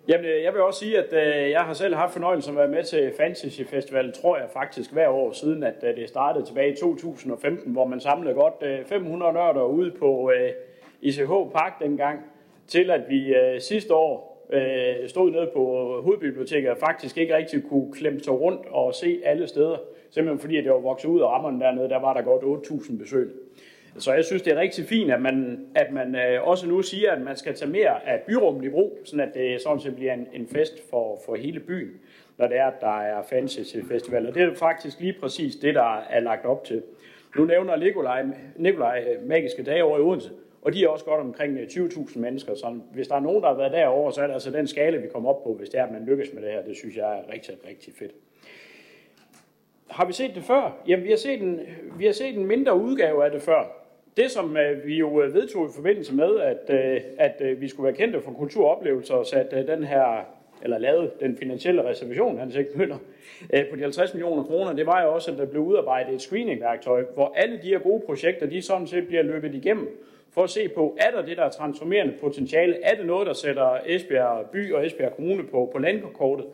Jamen, øh, jeg vil også sige, at øh, jeg har selv haft fornøjelsen at være med til Fantasy Festival, tror jeg faktisk hver år siden, at øh, det startede tilbage i 2015, hvor man samlede godt øh, 500 nørder ude på øh, ICH Park dengang, til at vi øh, sidste år øh, stod nede på hovedbiblioteket og faktisk ikke rigtig kunne klemme sig rundt og se alle steder. Simpelthen fordi, at det var vokset ud af rammerne dernede, der var der godt 8.000 besøg. Så jeg synes, det er rigtig fint, at man, at man øh, også nu siger, at man skal tage mere af byrummet i brug, sådan at det sådan set bliver en, en fest for, for hele byen, når det er, at der er Fantasy Festival. Og det er faktisk lige præcis det, der er lagt op til. Nu nævner Nikolaj, Nikolaj øh, Magiske Dage over i Odense, og de er også godt omkring øh, 20.000 mennesker, så hvis der er nogen, der har været derovre, så er det altså den skala, vi kommer op på, hvis det er, at man lykkes med det her. Det synes jeg er rigtig, rigtig fedt. Har vi set det før? Jamen, vi har set en, vi har set en mindre udgave af det før. Det, som øh, vi jo øh, vedtog i forbindelse med, at, øh, at øh, vi skulle være kendte for kulturoplevelser, og sat øh, den her, eller lavet den finansielle reservation, han ikke Møller, øh, på de 50 millioner kroner, det var jo også, at der blev udarbejdet et screeningværktøj, hvor alle de her gode projekter, de sådan set bliver løbet igennem, for at se på, er der det, der er transformerende potentiale? Er det noget, der sætter Esbjerg by og Esbjerg Kommune på, på landkortet?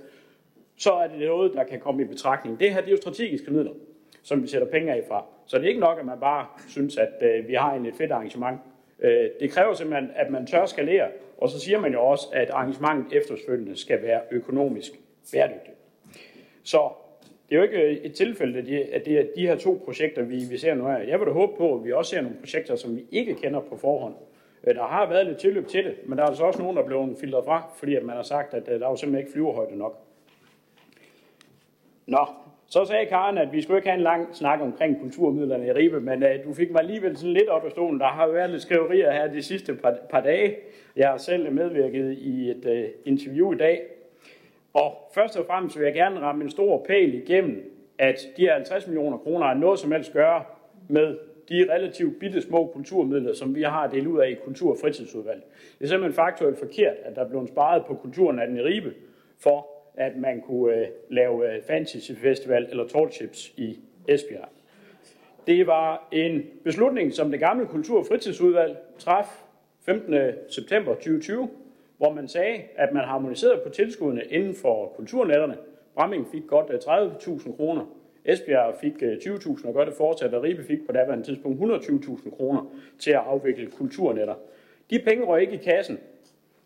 Så er det noget, der kan komme i betragtning. Det her det er jo strategiske midler, som vi sætter penge af fra. Så det er ikke nok, at man bare synes, at øh, vi har en et fedt arrangement. Øh, det kræver simpelthen, at man tør skalere, og så siger man jo også, at arrangementet efterfølgende skal være økonomisk bæredygtigt. Så det er jo ikke øh, et tilfælde, at det er de her to projekter, vi, vi ser nu her. Jeg vil da håbe på, at vi også ser nogle projekter, som vi ikke kender på forhånd. Øh, der har været lidt tilløb til det, men der er altså også nogen, der er blevet filtreret fra, fordi at man har sagt, at øh, der er jo simpelthen ikke flyverhøjde nok. Nå, så sagde Karen, at vi skulle ikke have en lang snak omkring kulturmidlerne i Ribe, men uh, du fik mig alligevel sådan lidt op af stolen. Der har været lidt skriverier her de sidste par, par dage. Jeg har selv medvirket i et uh, interview i dag, Og først og fremmest vil jeg gerne ramme en stor pæl igennem, at de her 50 millioner kroner er noget som helst gøre med de relativt bitte små kulturmidler, som vi har delt ud af i Kultur- og Fritidsudvalget. Det er simpelthen faktuelt forkert, at der er blevet sparet på kulturen af den i Ribe, for at man kunne øh, lave øh, Fantasy Festival eller Tallships i Esbjerg. Det var en beslutning, som det gamle Kultur- og Fritidsudvalg traf 15. september 2020, hvor man sagde, at man harmoniserede på tilskuddene inden for kulturnetterne. Bramming fik godt øh, 30.000 kroner, Esbjerg fik øh, 20.000 og gør det fortsat, og Ribe fik på daværende tidspunkt 120.000 kroner til at afvikle kulturnetter. De penge røg ikke i kassen.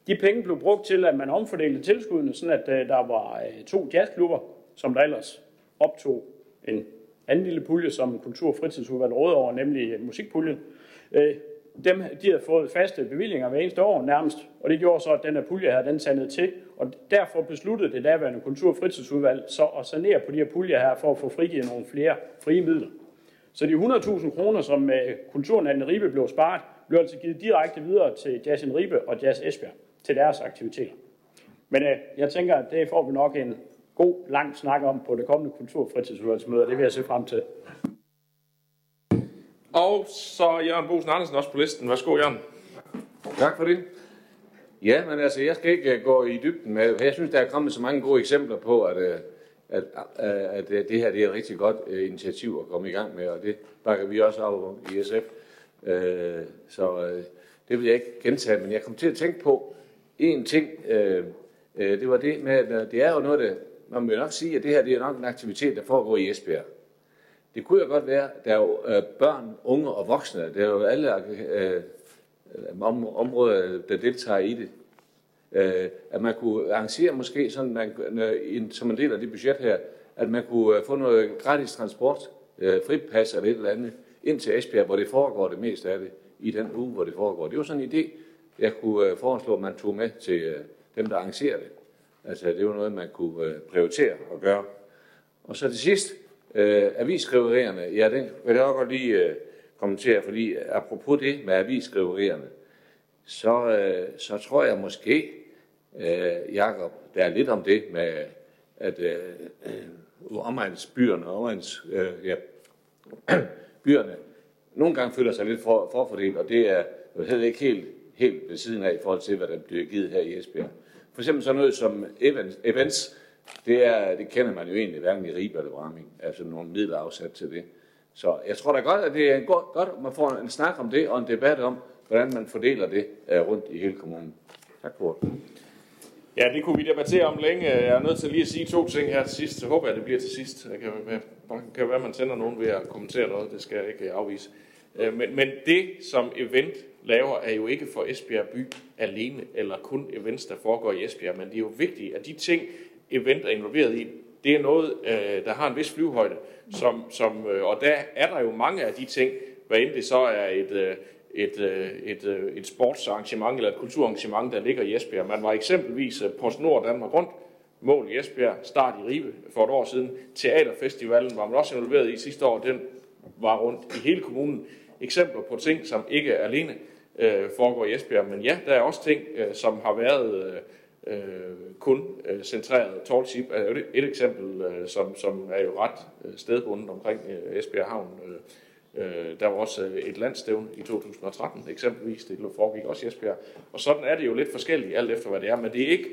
De penge blev brugt til, at man omfordelte tilskuddene, sådan at øh, der var øh, to jazzklubber, som der ellers optog en anden lille pulje, som Kultur- og Fritidsudvalget råd over, nemlig øh, musikpuljen. Dem, de havde fået faste bevillinger hver eneste år nærmest, og det gjorde så, at den her pulje her, den sandede til, og derfor besluttede det daværende Kultur- og Fritidsudvalg så at sanere på de her puljer her, for at få frigivet nogle flere frie midler. Så de 100.000 kroner, som med Kulturnatten Ribe blev sparet, blev altså givet direkte videre til Jazz in Ribe og Jazz Esbjerg til deres aktiviteter. Men øh, jeg tænker, at det får vi nok en god, lang snak om på det kommende Kultur- og Fritidsudvalgsmøde, og det vil jeg se frem til. Og så Jørgen Bosen Andersen også på listen. Værsgo, Jørgen. Tak for det. Ja, men altså, jeg skal ikke gå i dybden med, jeg synes, der er kommet så mange gode eksempler på, at, at, at, at det her det er et rigtig godt initiativ at komme i gang med, og det bakker vi også af i SF. Så det vil jeg ikke gentage, men jeg kom til at tænke på en ting. Øh, øh, det var det med, at det er jo noget, der, man må nok sige, at det her det er nok en aktivitet, der foregår i Esbjerg. Det kunne jo godt være, der er jo øh, børn, unge og voksne, der er jo alle øh, øh om, områder, der deltager i det. Øh, at man kunne arrangere måske sådan, man, en, som en del af det budget her, at man kunne få noget gratis transport, øh, fripas eller et eller andet, ind til Esbjerg, hvor det foregår det meste af det, i den uge, hvor det foregår. Det var sådan en idé, jeg kunne øh, foreslå, at man tog med til øh, dem, der arrangerer det. Altså, det var noget, man kunne øh, prioritere og gøre. Og så til sidst, Øh, avisskriverierne, ja, det vil jeg også godt lige øh, kommentere, fordi apropos det med avisskriverierne, så, øh, så tror jeg måske, øh, Jakob, der er lidt om det med, at øh, øh, omegnsbyerne, omegns, øh, ja, (clears throat) byerne, nogle gange føler sig lidt for, forfordelt, og det er jo heller ikke helt, helt ved siden af i forhold til, hvad der bliver givet her i Esbjerg. For eksempel sådan noget som events, events det, er, det kender man jo egentlig hverken i Ribe eller Bramming, altså nogle midler afsat til det. Så jeg tror da godt, at det er godt, godt at man får en snak om det, og en debat om, hvordan man fordeler det øh, rundt i hele kommunen. Tak for det. Ja, det kunne vi debattere om længe. Jeg er nødt til lige at sige to ting her til sidst. Så håber jeg, at det bliver til sidst. Det kan, kan være, at man sender nogen ved at kommentere noget. Det skal jeg ikke afvise. Øh, men, men det, som event laver, er jo ikke for Esbjerg by alene, eller kun events, der foregår i Esbjerg, men det er jo vigtigt, at de ting, event er involveret i, det er noget, øh, der har en vis flyvehøjde. Som, som, øh, og der er der jo mange af de ting, hvad end det så er et, et, et, et sportsarrangement eller et kulturarrangement, der ligger i Esbjerg. Man var eksempelvis øh, på Nord Danmark rundt, mål i Esbjerg, start i Ribe for et år siden. Teaterfestivalen var man også involveret i sidste år, den var rundt i hele kommunen. Eksempler på ting, som ikke alene øh, foregår i Esbjerg, men ja, der er også ting, øh, som har været... Øh, øh kun øh, centreret tallship er et, et eksempel, øh, som, som er jo ret øh, stedbundet omkring øh, Esbjerg Havn. Øh, øh der var også øh, et landstævne i 2013 eksempelvis, det foregik også i Esbjerg. Og sådan er det jo lidt forskelligt, alt efter hvad det er, men det er ikke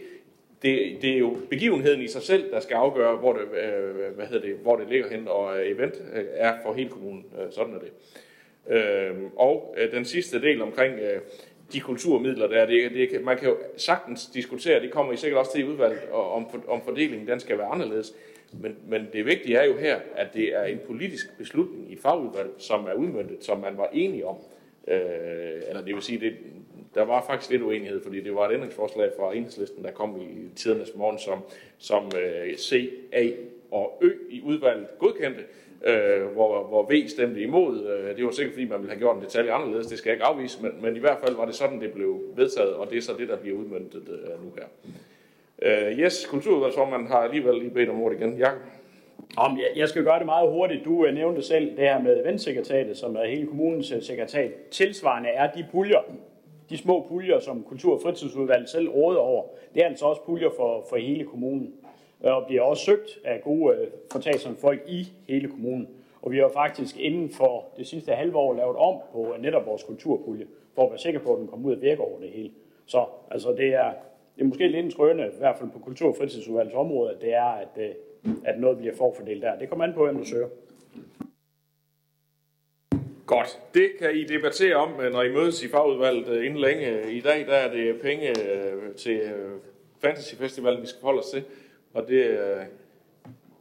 det, det er jo begivenheden i sig selv, der skal afgøre, hvor det, øh, hvad hedder det, hvor det ligger hen, og øh, event øh, er for hele kommunen. Øh, sådan er det. Øh, og øh, den sidste del omkring øh, de kulturmidler, der er. Det, det, man kan jo sagtens diskutere, det kommer I sikkert også til i udvalget, og om, om fordelingen den skal være anderledes. Men, men det vigtige er jo her, at det er en politisk beslutning i fagudvalget, som er udmyndtet, som man var enige om. Øh, eller det vil sige, det, der var faktisk lidt uenighed, fordi det var et ændringsforslag fra enhedslisten, der kom i tidernes morgen, som, som øh, C, A og Ø i udvalget godkendte øh, hvor, hvor V stemte imod. Øh, det var sikkert, fordi man ville have gjort en detalje anderledes, det skal jeg ikke afvise, men, men i hvert fald var det sådan, det blev vedtaget, og det er så det, der bliver udmyndtet øh, nu her. Øh, yes, kulturudvalgsformanden har alligevel lige bedt om ordet igen. Jakob? Om, jeg, jeg skal gøre det meget hurtigt. Du øh, nævnte selv det her med eventsekretariatet, som er hele kommunens øh, sekretariat. Tilsvarende er de puljer, de små puljer, som Kultur- og Fritidsudvalget selv råder over, det er altså også puljer for, for hele kommunen. Øh, og bliver også søgt af gode øh, fortagsomme folk i hele kommunen. Og vi har faktisk inden for det sidste halve år lavet om på netop vores kulturpulje, for at være sikker på, at den kommer ud og virker over det hele. Så altså, det, er, det er måske lidt en trøne, i hvert fald på kultur- og fritidsudvalgets område, at det er, at, øh, at noget bliver forfordelt der. Det kommer an på, hvem du søger. Godt. Det kan I debattere om, øh, når I mødes i fagudvalget øh, inden længe. I dag der er det penge øh, til Fantasyfestivalen, vi skal holde os til. Og det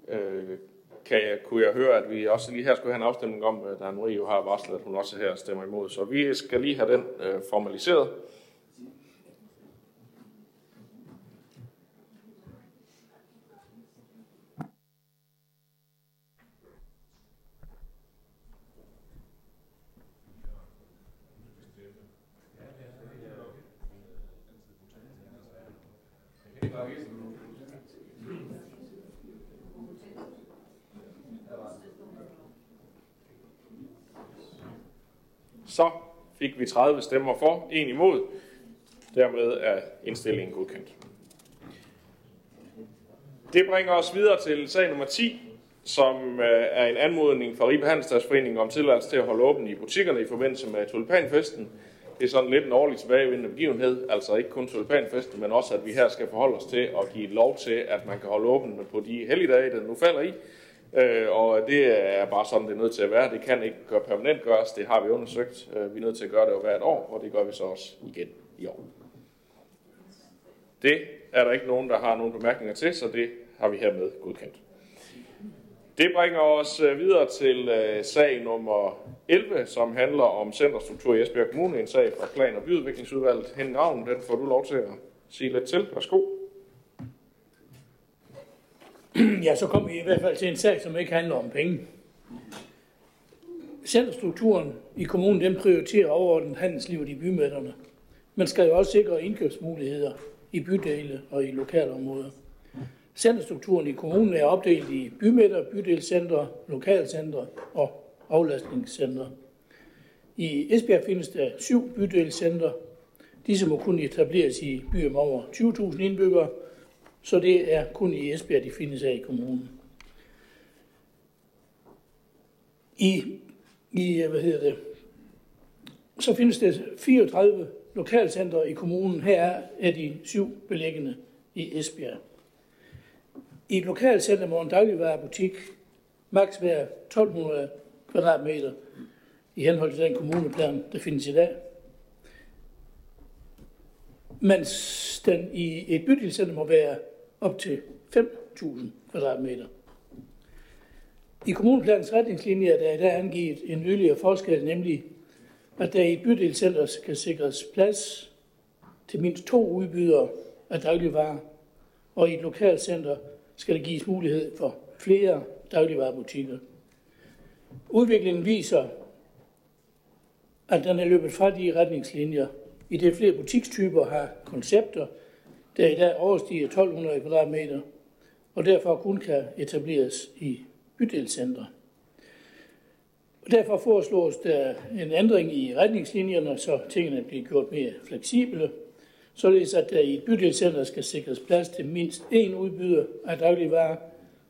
øh, kan jeg, kunne jeg høre, at vi også lige her skulle have en afstemning om, da Marie jo har varslet, at hun også her stemmer imod. Så vi skal lige have den øh, formaliseret. Så fik vi 30 stemmer for, en imod. Dermed er indstillingen godkendt. Det bringer os videre til sag nummer 10, som øh, er en anmodning fra Ribe Handelsdagsforening om tilladelse til at holde åben i butikkerne i forbindelse med tulipanfesten. Det er sådan lidt en årlig tilbagevendende begivenhed, altså ikke kun tulipanfesten, men også at vi her skal forholde os til at give lov til, at man kan holde åben på de helligdage, der nu falder i. Øh, og det er bare sådan, det er nødt til at være. Det kan ikke gøre permanent gøres, det har vi undersøgt. Øh, vi er nødt til at gøre det hvert år, og det gør vi så også igen i år. Det er der ikke nogen, der har nogen bemærkninger til, så det har vi hermed godkendt. Det bringer os øh, videre til uh, sag nummer 11, som handler om centerstruktur i Esbjerg Kommune, en sag fra Plan- og Byudviklingsudvalget. Henning Ravn, den får du lov til at sige lidt til. Værsgo. Ja, så kommer vi i hvert fald til en sag, som ikke handler om penge. Centerstrukturen i kommunen, den prioriterer overordnet handelslivet i bymidterne. Man skal jo også sikre indkøbsmuligheder i bydele og i lokalområder. Centerstrukturen i kommunen er opdelt i bymidter, bydelscentre, lokalcentre og aflastningscentre. I Esbjerg findes der syv bydelscentre. Disse må kun etableres i byer med over 20.000 indbyggere, så det er kun i Esbjerg, de findes her i kommunen. I, i hvad hedder det, så findes der 34 lokalcentre i kommunen. Her er de syv beliggende i Esbjerg. I et lokalcenter må en dagligvarerbutik, maks være 1200 kvadratmeter i henhold til den kommuneplan, der findes i dag. Mens den i et bydelscenter må være op til 5.000 kvadratmeter. I kommuneplanens retningslinjer er der i dag angivet en yderligere forskel, nemlig at der i et bydelscenter skal sikres plads til mindst to udbydere af dagligvarer, og i et lokalcenter skal der gives mulighed for flere dagligvarerbutikker. Udviklingen viser, at den er løbet fra de retningslinjer, i det flere butikstyper har koncepter, der i dag overstiger 1200 kvadratmeter, og derfor kun kan etableres i bydelscentre. Og derfor foreslås der en ændring i retningslinjerne, så tingene bliver gjort mere fleksible, således at der i et bydelscenter skal sikres plads til mindst én udbyder af dagligvarer,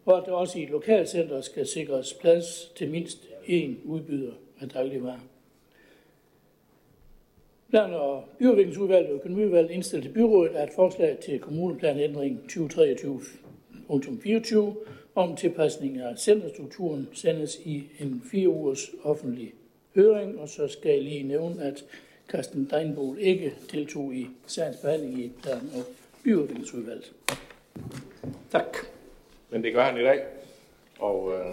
og at der også i et lokalcenter skal sikres plads til mindst én udbyder af dagligvarer. Plan- og byudviklingsudvalget og økonomiudvalget indstiller til byrådet, at forslag til kommuneplanændring 2023-24 om tilpasning af centerstrukturen sendes i en fire ugers offentlig høring, og så skal jeg lige nævne, at Carsten Deinbol ikke deltog i sagens behandling i plan- og byudviklingsudvalget. Tak. Men det gør han i dag, og øh,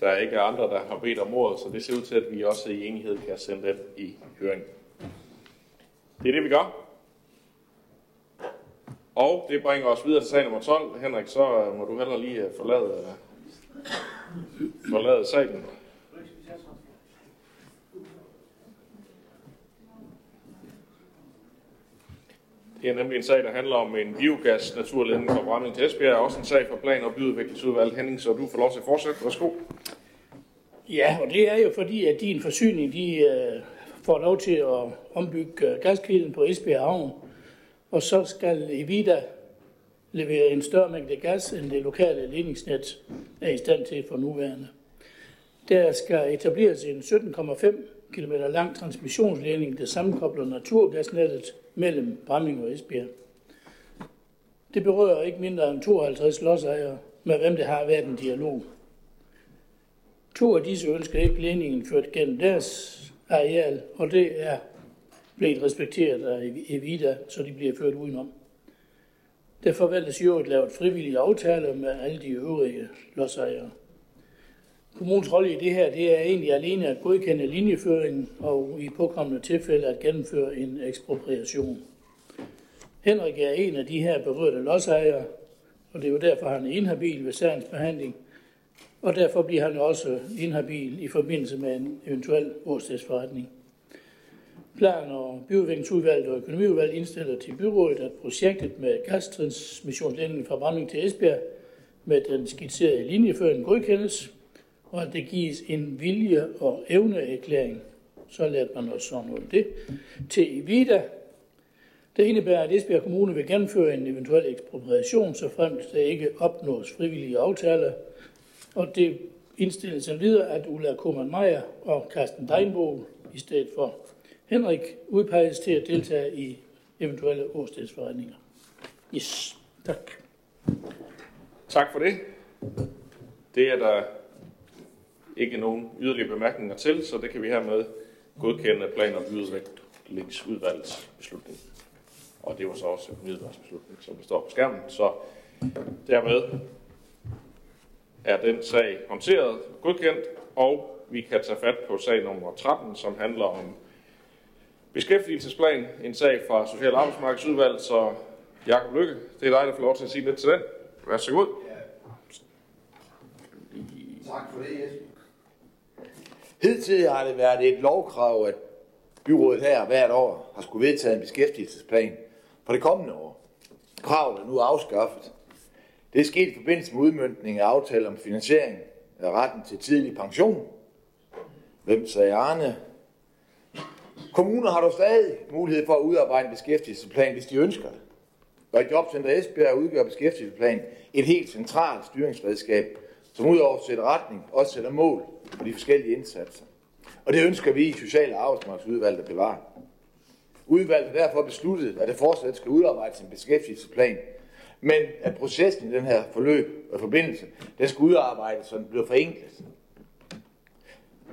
der er ikke andre, der har bedt om ordet, så det ser ud til, at vi også i enighed kan sende den i høring. Det er det, vi gør. Og det bringer os videre til sag nummer 12. Henrik, så øh, må du heller lige øh, forlade, øh, forlade sagen. Det er nemlig en sag, der handler om en biogas naturledning fra Brænding til Esbjerg. Også en sag for plan- og Byudviklingsudvalget. Henning, så du får lov til at fortsætte. Værsgo. Ja, og det er jo fordi, at din forsyning, de øh, får lov til at ombygge øh, gaskilden på Esbjerg Havn, og så skal Evida levere en større mængde gas, end det lokale ledningsnet er i stand til for nuværende. Der skal etableres en 17,5 km lang transmissionsledning, der sammenkobler naturgasnettet mellem Bramming og Esbjerg. Det berører ikke mindre end 52 lodsejere, med hvem det har været en dialog. To af disse ønsker ikke ledningen ført gennem deres areal, og det er blevet respekteret af Evida, så de bliver ført udenom. Der forventes jo at lave frivillige aftaler med alle de øvrige lodsejere. Kommunens rolle i det her, det er egentlig alene at godkende linjeføringen og i påkommende tilfælde at gennemføre en ekspropriation. Henrik er en af de her berørte lodsejere, og det er jo derfor, han er inhabil ved sagens behandling, og derfor bliver han også inhabil i forbindelse med en eventuel årstedsforretning. Plan- og byudviklingsudvalget og økonomiudvalget indstiller til byrådet, at projektet med gastransmissionsledningen fra til Esbjerg med den skitserede linjeføring godkendes, og at det gives en vilje- og evneerklæring, så lærte man også sådan noget det, til Evida. Det indebærer, at Esbjerg Kommune vil gennemføre en eventuel ekspropriation, så frem der ikke opnås frivillige aftaler, og det indstilles videre, at Ulla Kummer Meier og Carsten Deinbo i stedet for Henrik udpeges til at deltage i eventuelle årstedsforretninger. Yes, tak. Tak for det. Det er der ikke nogen yderligere bemærkninger til, så det kan vi hermed godkende plan- og byudviklingsudvalgets beslutning. Og det var så også en beslutning, som består på skærmen. Så dermed er den sag håndteret godkendt, og vi kan tage fat på sag nummer 13, som handler om beskæftigelsesplan, en sag fra Social- og Arbejdsmarkedsudvalg, så Jakob Lykke, det er dig, der får lov til at sige lidt til den. Vær så god. Tak for det, Jesper. Hidtil har det været et lovkrav, at byrådet her hvert år har skulle vedtage en beskæftigelsesplan for det kommende år. Kravet er nu afskaffet. Det er sket i forbindelse med udmyndning af aftale om finansiering af retten til tidlig pension. Hvem sagde Arne? Kommuner har dog stadig mulighed for at udarbejde en beskæftigelsesplan, hvis de ønsker det. Og i Jobcenter Esbjerg udgør beskæftigelsesplan et helt centralt styringsredskab, som udover at sætte retning, også sætter mål for de forskellige indsatser. Og det ønsker vi i Sociale Arbejdsmarkedsudvalg at bevare. Udvalget har derfor besluttet, at det fortsat skal udarbejdes en beskæftigelsesplan, men at processen i den her forløb og forbindelse, den skal udarbejdes, så den bliver forenklet.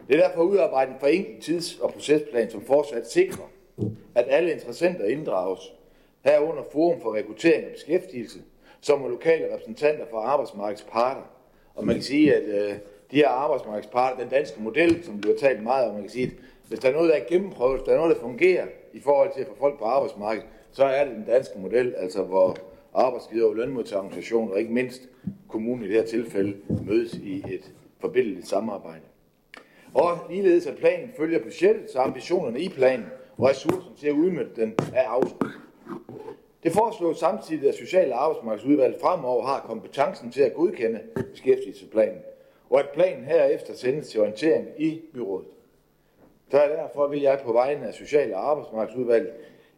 Det er derfor udarbejdet en forenklet tids- og procesplan, som fortsat sikrer, at alle interessenter inddrages, herunder Forum for Rekruttering og Beskæftigelse, som er lokale repræsentanter for arbejdsmarkedets parter. Og man kan sige, at øh, de her arbejdsmarkedsparter, den danske model, som bliver talt meget om, man kan sige, at hvis der er noget, der er gennemprøvet, hvis der er noget, der fungerer i forhold til at få folk på arbejdsmarkedet, så er det den danske model, altså hvor arbejdsgiver og lønmodtagerorganisationer, og ikke mindst kommunen i det her tilfælde, mødes i et forbindeligt samarbejde. Og ligeledes at planen følger budgettet, så ambitionerne i planen og ressourcerne til at udmønte den er afsluttet. Det foreslås samtidig, at Social- og Arbejdsmarkedsudvalget fremover har kompetencen til at godkende beskæftigelsesplanen, og at planen herefter sendes til orientering i byrådet. Så derfor vil jeg på vegne af Social- og Arbejdsmarkedsudvalget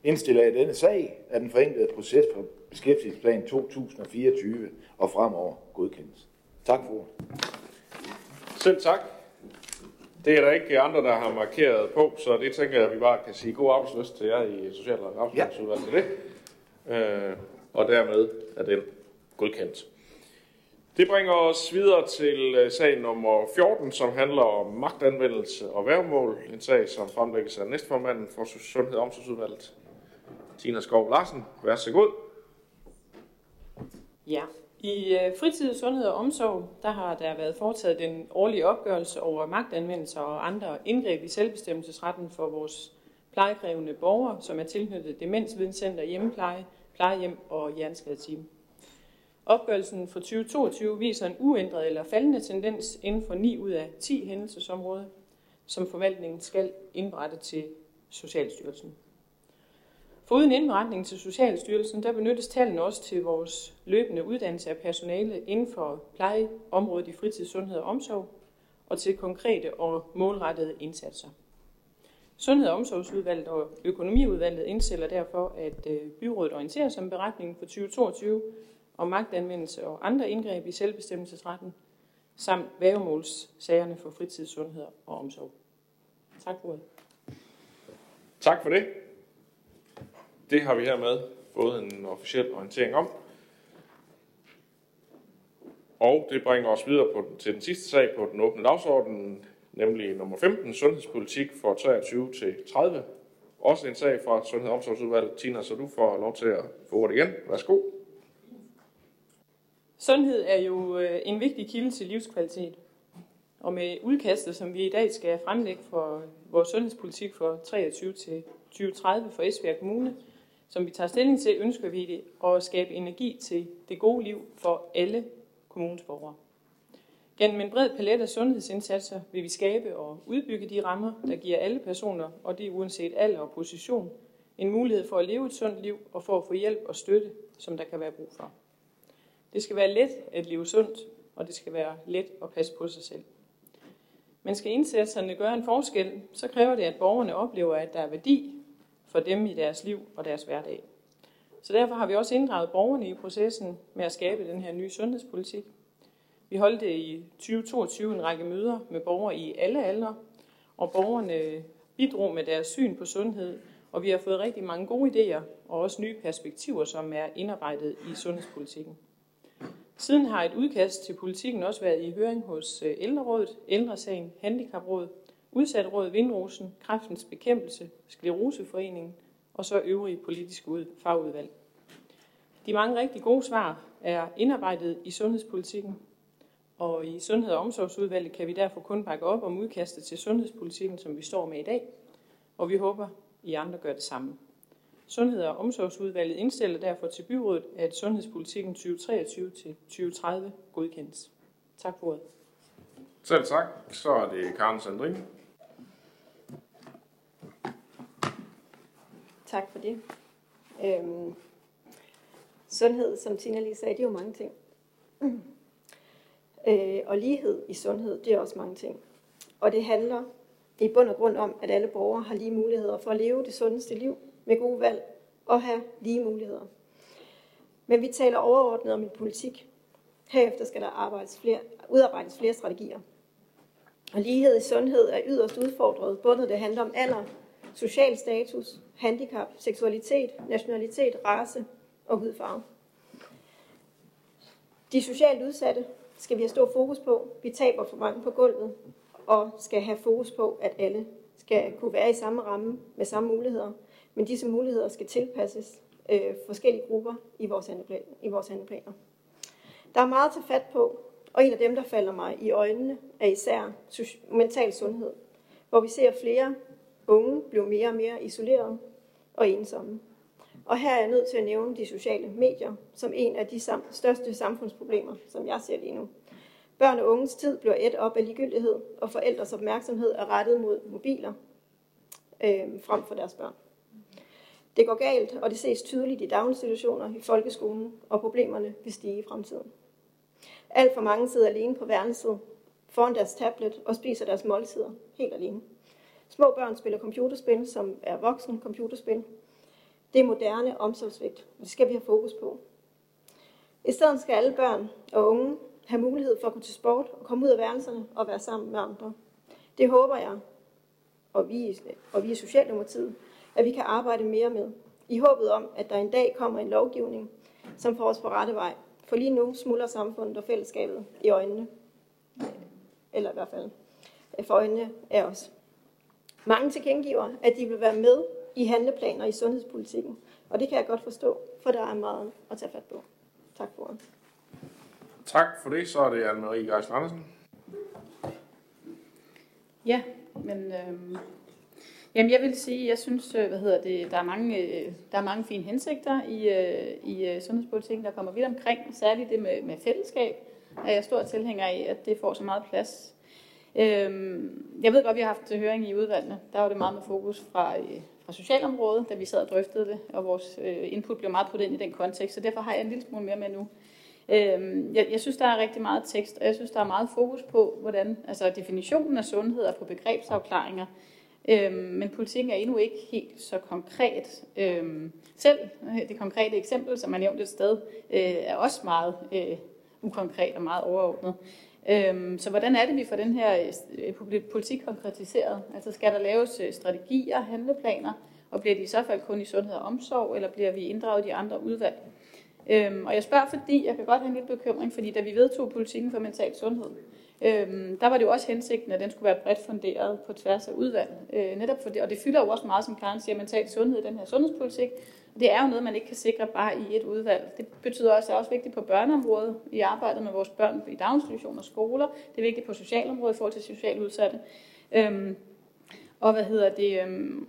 indstille i denne sag, at den forenklede proces for beskæftigelsesplan 2024 og fremover godkendes. Tak for Selv tak. Det er der ikke andre, der har markeret på, så det tænker jeg, at vi bare kan sige god arbejdsløst til jer i Social- og Arbejdsmarkedsudvalget til det. Øh, og dermed er den godkendt. Det bringer os videre til øh, sag nummer 14, som handler om magtanvendelse og værmål. En sag, som fremlægges af næstformanden for Sundhed- og Omsorgsudvalget, Tina Skov Larsen. Vær så god. Ja. I øh, fritid, sundhed og omsorg, der har der været foretaget den årlige opgørelse over magtanvendelser og andre indgreb i selvbestemmelsesretten for vores plejekrævende borgere, som er tilknyttet demensvidenscenter, hjemmepleje, plejehjem og hjerneskadeteam. Opgørelsen for 2022 viser en uændret eller faldende tendens inden for 9 ud af 10 hændelsesområder, som forvaltningen skal indberette til Socialstyrelsen. Foruden indberetningen til Socialstyrelsen, der benyttes tallene også til vores løbende uddannelse af personale inden for plejeområdet i fritid, sundhed og omsorg, og til konkrete og målrettede indsatser. Sundhed- og omsorgsudvalget og økonomiudvalget indstiller derfor, at øh, byrådet orienterer sig om beretningen for 2022, om magtanvendelse og andre indgreb i selvbestemmelsesretten, samt værgemålssagerne for fritid, sundhed og omsorg. Tak for ordet. Tak for det. Det har vi hermed fået en officiel orientering om. Og det bringer os videre på, til den sidste sag på den åbne dagsorden, nemlig nummer 15, sundhedspolitik for 23 til 30. Også en sag fra Sundhed- og Omsorgsudvalget. Tina, så du får lov til at få ordet igen. Værsgo. Sundhed er jo øh, en vigtig kilde til livskvalitet. Og med udkastet, som vi i dag skal fremlægge for vores sundhedspolitik for 23 til 2030 for Esbjerg Kommune, som vi tager stilling til, ønsker vi det at skabe energi til det gode liv for alle kommunens borgere. Gennem en bred palet af sundhedsindsatser vil vi skabe og udbygge de rammer, der giver alle personer, og det uanset alder og position, en mulighed for at leve et sundt liv og for at få hjælp og støtte, som der kan være brug for. Det skal være let at leve sundt, og det skal være let at passe på sig selv. Men skal indsatserne gøre en forskel, så kræver det, at borgerne oplever, at der er værdi for dem i deres liv og deres hverdag. Så derfor har vi også inddraget borgerne i processen med at skabe den her nye sundhedspolitik. Vi holdt i 2022 en række møder med borgere i alle aldre, og borgerne bidrog med deres syn på sundhed, og vi har fået rigtig mange gode idéer og også nye perspektiver, som er indarbejdet i sundhedspolitikken. Siden har et udkast til politikken også været i høring hos øh, Ældrerådet, Ældresagen, Handicaprådet, Udsatråd Vindrosen, Kræftens Bekæmpelse, Skleroseforeningen og så øvrige politiske fagudvalg. De mange rigtig gode svar er indarbejdet i sundhedspolitikken, og i Sundhed- og Omsorgsudvalget kan vi derfor kun bakke op om udkastet til sundhedspolitikken, som vi står med i dag, og vi håber, I andre gør det samme. Sundhed- og Omsorgsudvalget indstiller derfor til byrådet, at sundhedspolitikken 2023-2030 godkendes. Tak for ordet. Selv tak. Så er det Karen Sandrine. Tak for det. Øhm, sundhed, som Tina lige sagde, det er jo mange ting. (clears throat) Øh, og lighed i sundhed, det er også mange ting. Og det handler i bund og grund om, at alle borgere har lige muligheder for at leve det sundeste liv med gode valg og have lige muligheder. Men vi taler overordnet om en politik. Herefter skal der arbejdes flere, udarbejdes flere strategier. Og lighed i sundhed er yderst udfordret, både når det handler om alder, social status, handicap, seksualitet, nationalitet, race og hudfarve. De socialt udsatte skal vi have stor fokus på. Vi taber for mange på gulvet, og skal have fokus på, at alle skal kunne være i samme ramme med samme muligheder. Men disse muligheder skal tilpasses øh, forskellige grupper i vores, handleplan, i vores handleplaner. Der er meget at tage fat på, og en af dem, der falder mig i øjnene, er især mental sundhed, hvor vi ser flere unge blev mere og mere isoleret og ensomme. Og her er jeg nødt til at nævne de sociale medier som en af de sam- største samfundsproblemer, som jeg ser lige nu. Børn og unges tid bliver et op af ligegyldighed, og forældres opmærksomhed er rettet mod mobiler øh, frem for deres børn. Det går galt, og det ses tydeligt i daginstitutioner, i folkeskolen, og problemerne vil stige i fremtiden. Alt for mange sidder alene på værelset, foran deres tablet og spiser deres måltider helt alene. Små børn spiller computerspil, som er voksen computerspil. Det er moderne omsorgsvigt, og det skal vi have fokus på. I stedet skal alle børn og unge have mulighed for at gå til sport og komme ud af værelserne og være sammen med andre. Det håber jeg, og vi, og vi i Socialdemokratiet, at vi kan arbejde mere med. I håbet om, at der en dag kommer en lovgivning, som får os på rette vej. For lige nu smuldrer samfundet og fællesskabet i øjnene. Eller i hvert fald for øjnene af os. Mange tilkendegiver, at de vil være med i handleplaner i sundhedspolitikken. Og det kan jeg godt forstå, for der er meget at tage fat på. Tak for ordet. Tak for det. Så er det Anne-Marie Geisler Andersen. Ja, men øhm, jamen jeg vil sige, jeg synes, øh, hvad hedder det, der er mange, øh, der er mange fine hensigter i, øh, i sundhedspolitikken, der kommer vidt omkring, særligt det med, med fællesskab, er jeg stor tilhænger af, at det får så meget plads. Øhm, jeg ved godt, vi har haft høring i udvalgene, der var det meget med fokus fra, øh, fra socialområdet, da vi sad og drøftede det, og vores øh, input blev meget puttet ind i den kontekst, så derfor har jeg en lille smule mere med nu. Øhm, jeg, jeg synes, der er rigtig meget tekst, og jeg synes, der er meget fokus på, hvordan altså definitionen af sundhed og på begrebsafklaringer. Øhm, men politikken er endnu ikke helt så konkret. Øhm, selv øh, det konkrete eksempel, som man nævnte et sted, øh, er også meget øh, ukonkret og meget overordnet. Øhm, så hvordan er det, vi får den her øh, politik konkretiseret? Altså skal der laves øh, strategier, handleplaner, og bliver de i så fald kun i sundhed og omsorg, eller bliver vi inddraget i andre udvalg? Øhm, og jeg spørger, fordi jeg kan godt have en lille bekymring, fordi da vi vedtog politikken for mental sundhed, øhm, der var det jo også hensigten, at den skulle være bredt funderet på tværs af udvalg. Øh, netop for det, og det fylder jo også meget, som Karen siger, mental sundhed i den her sundhedspolitik. Det er jo noget, man ikke kan sikre bare i et udvalg. Det betyder også, at det er også vigtigt på børneområdet, i arbejdet med vores børn i daginstitutioner og skoler. Det er vigtigt på socialområdet i forhold til socialt udsatte. Øhm, og hvad hedder det? Øhm,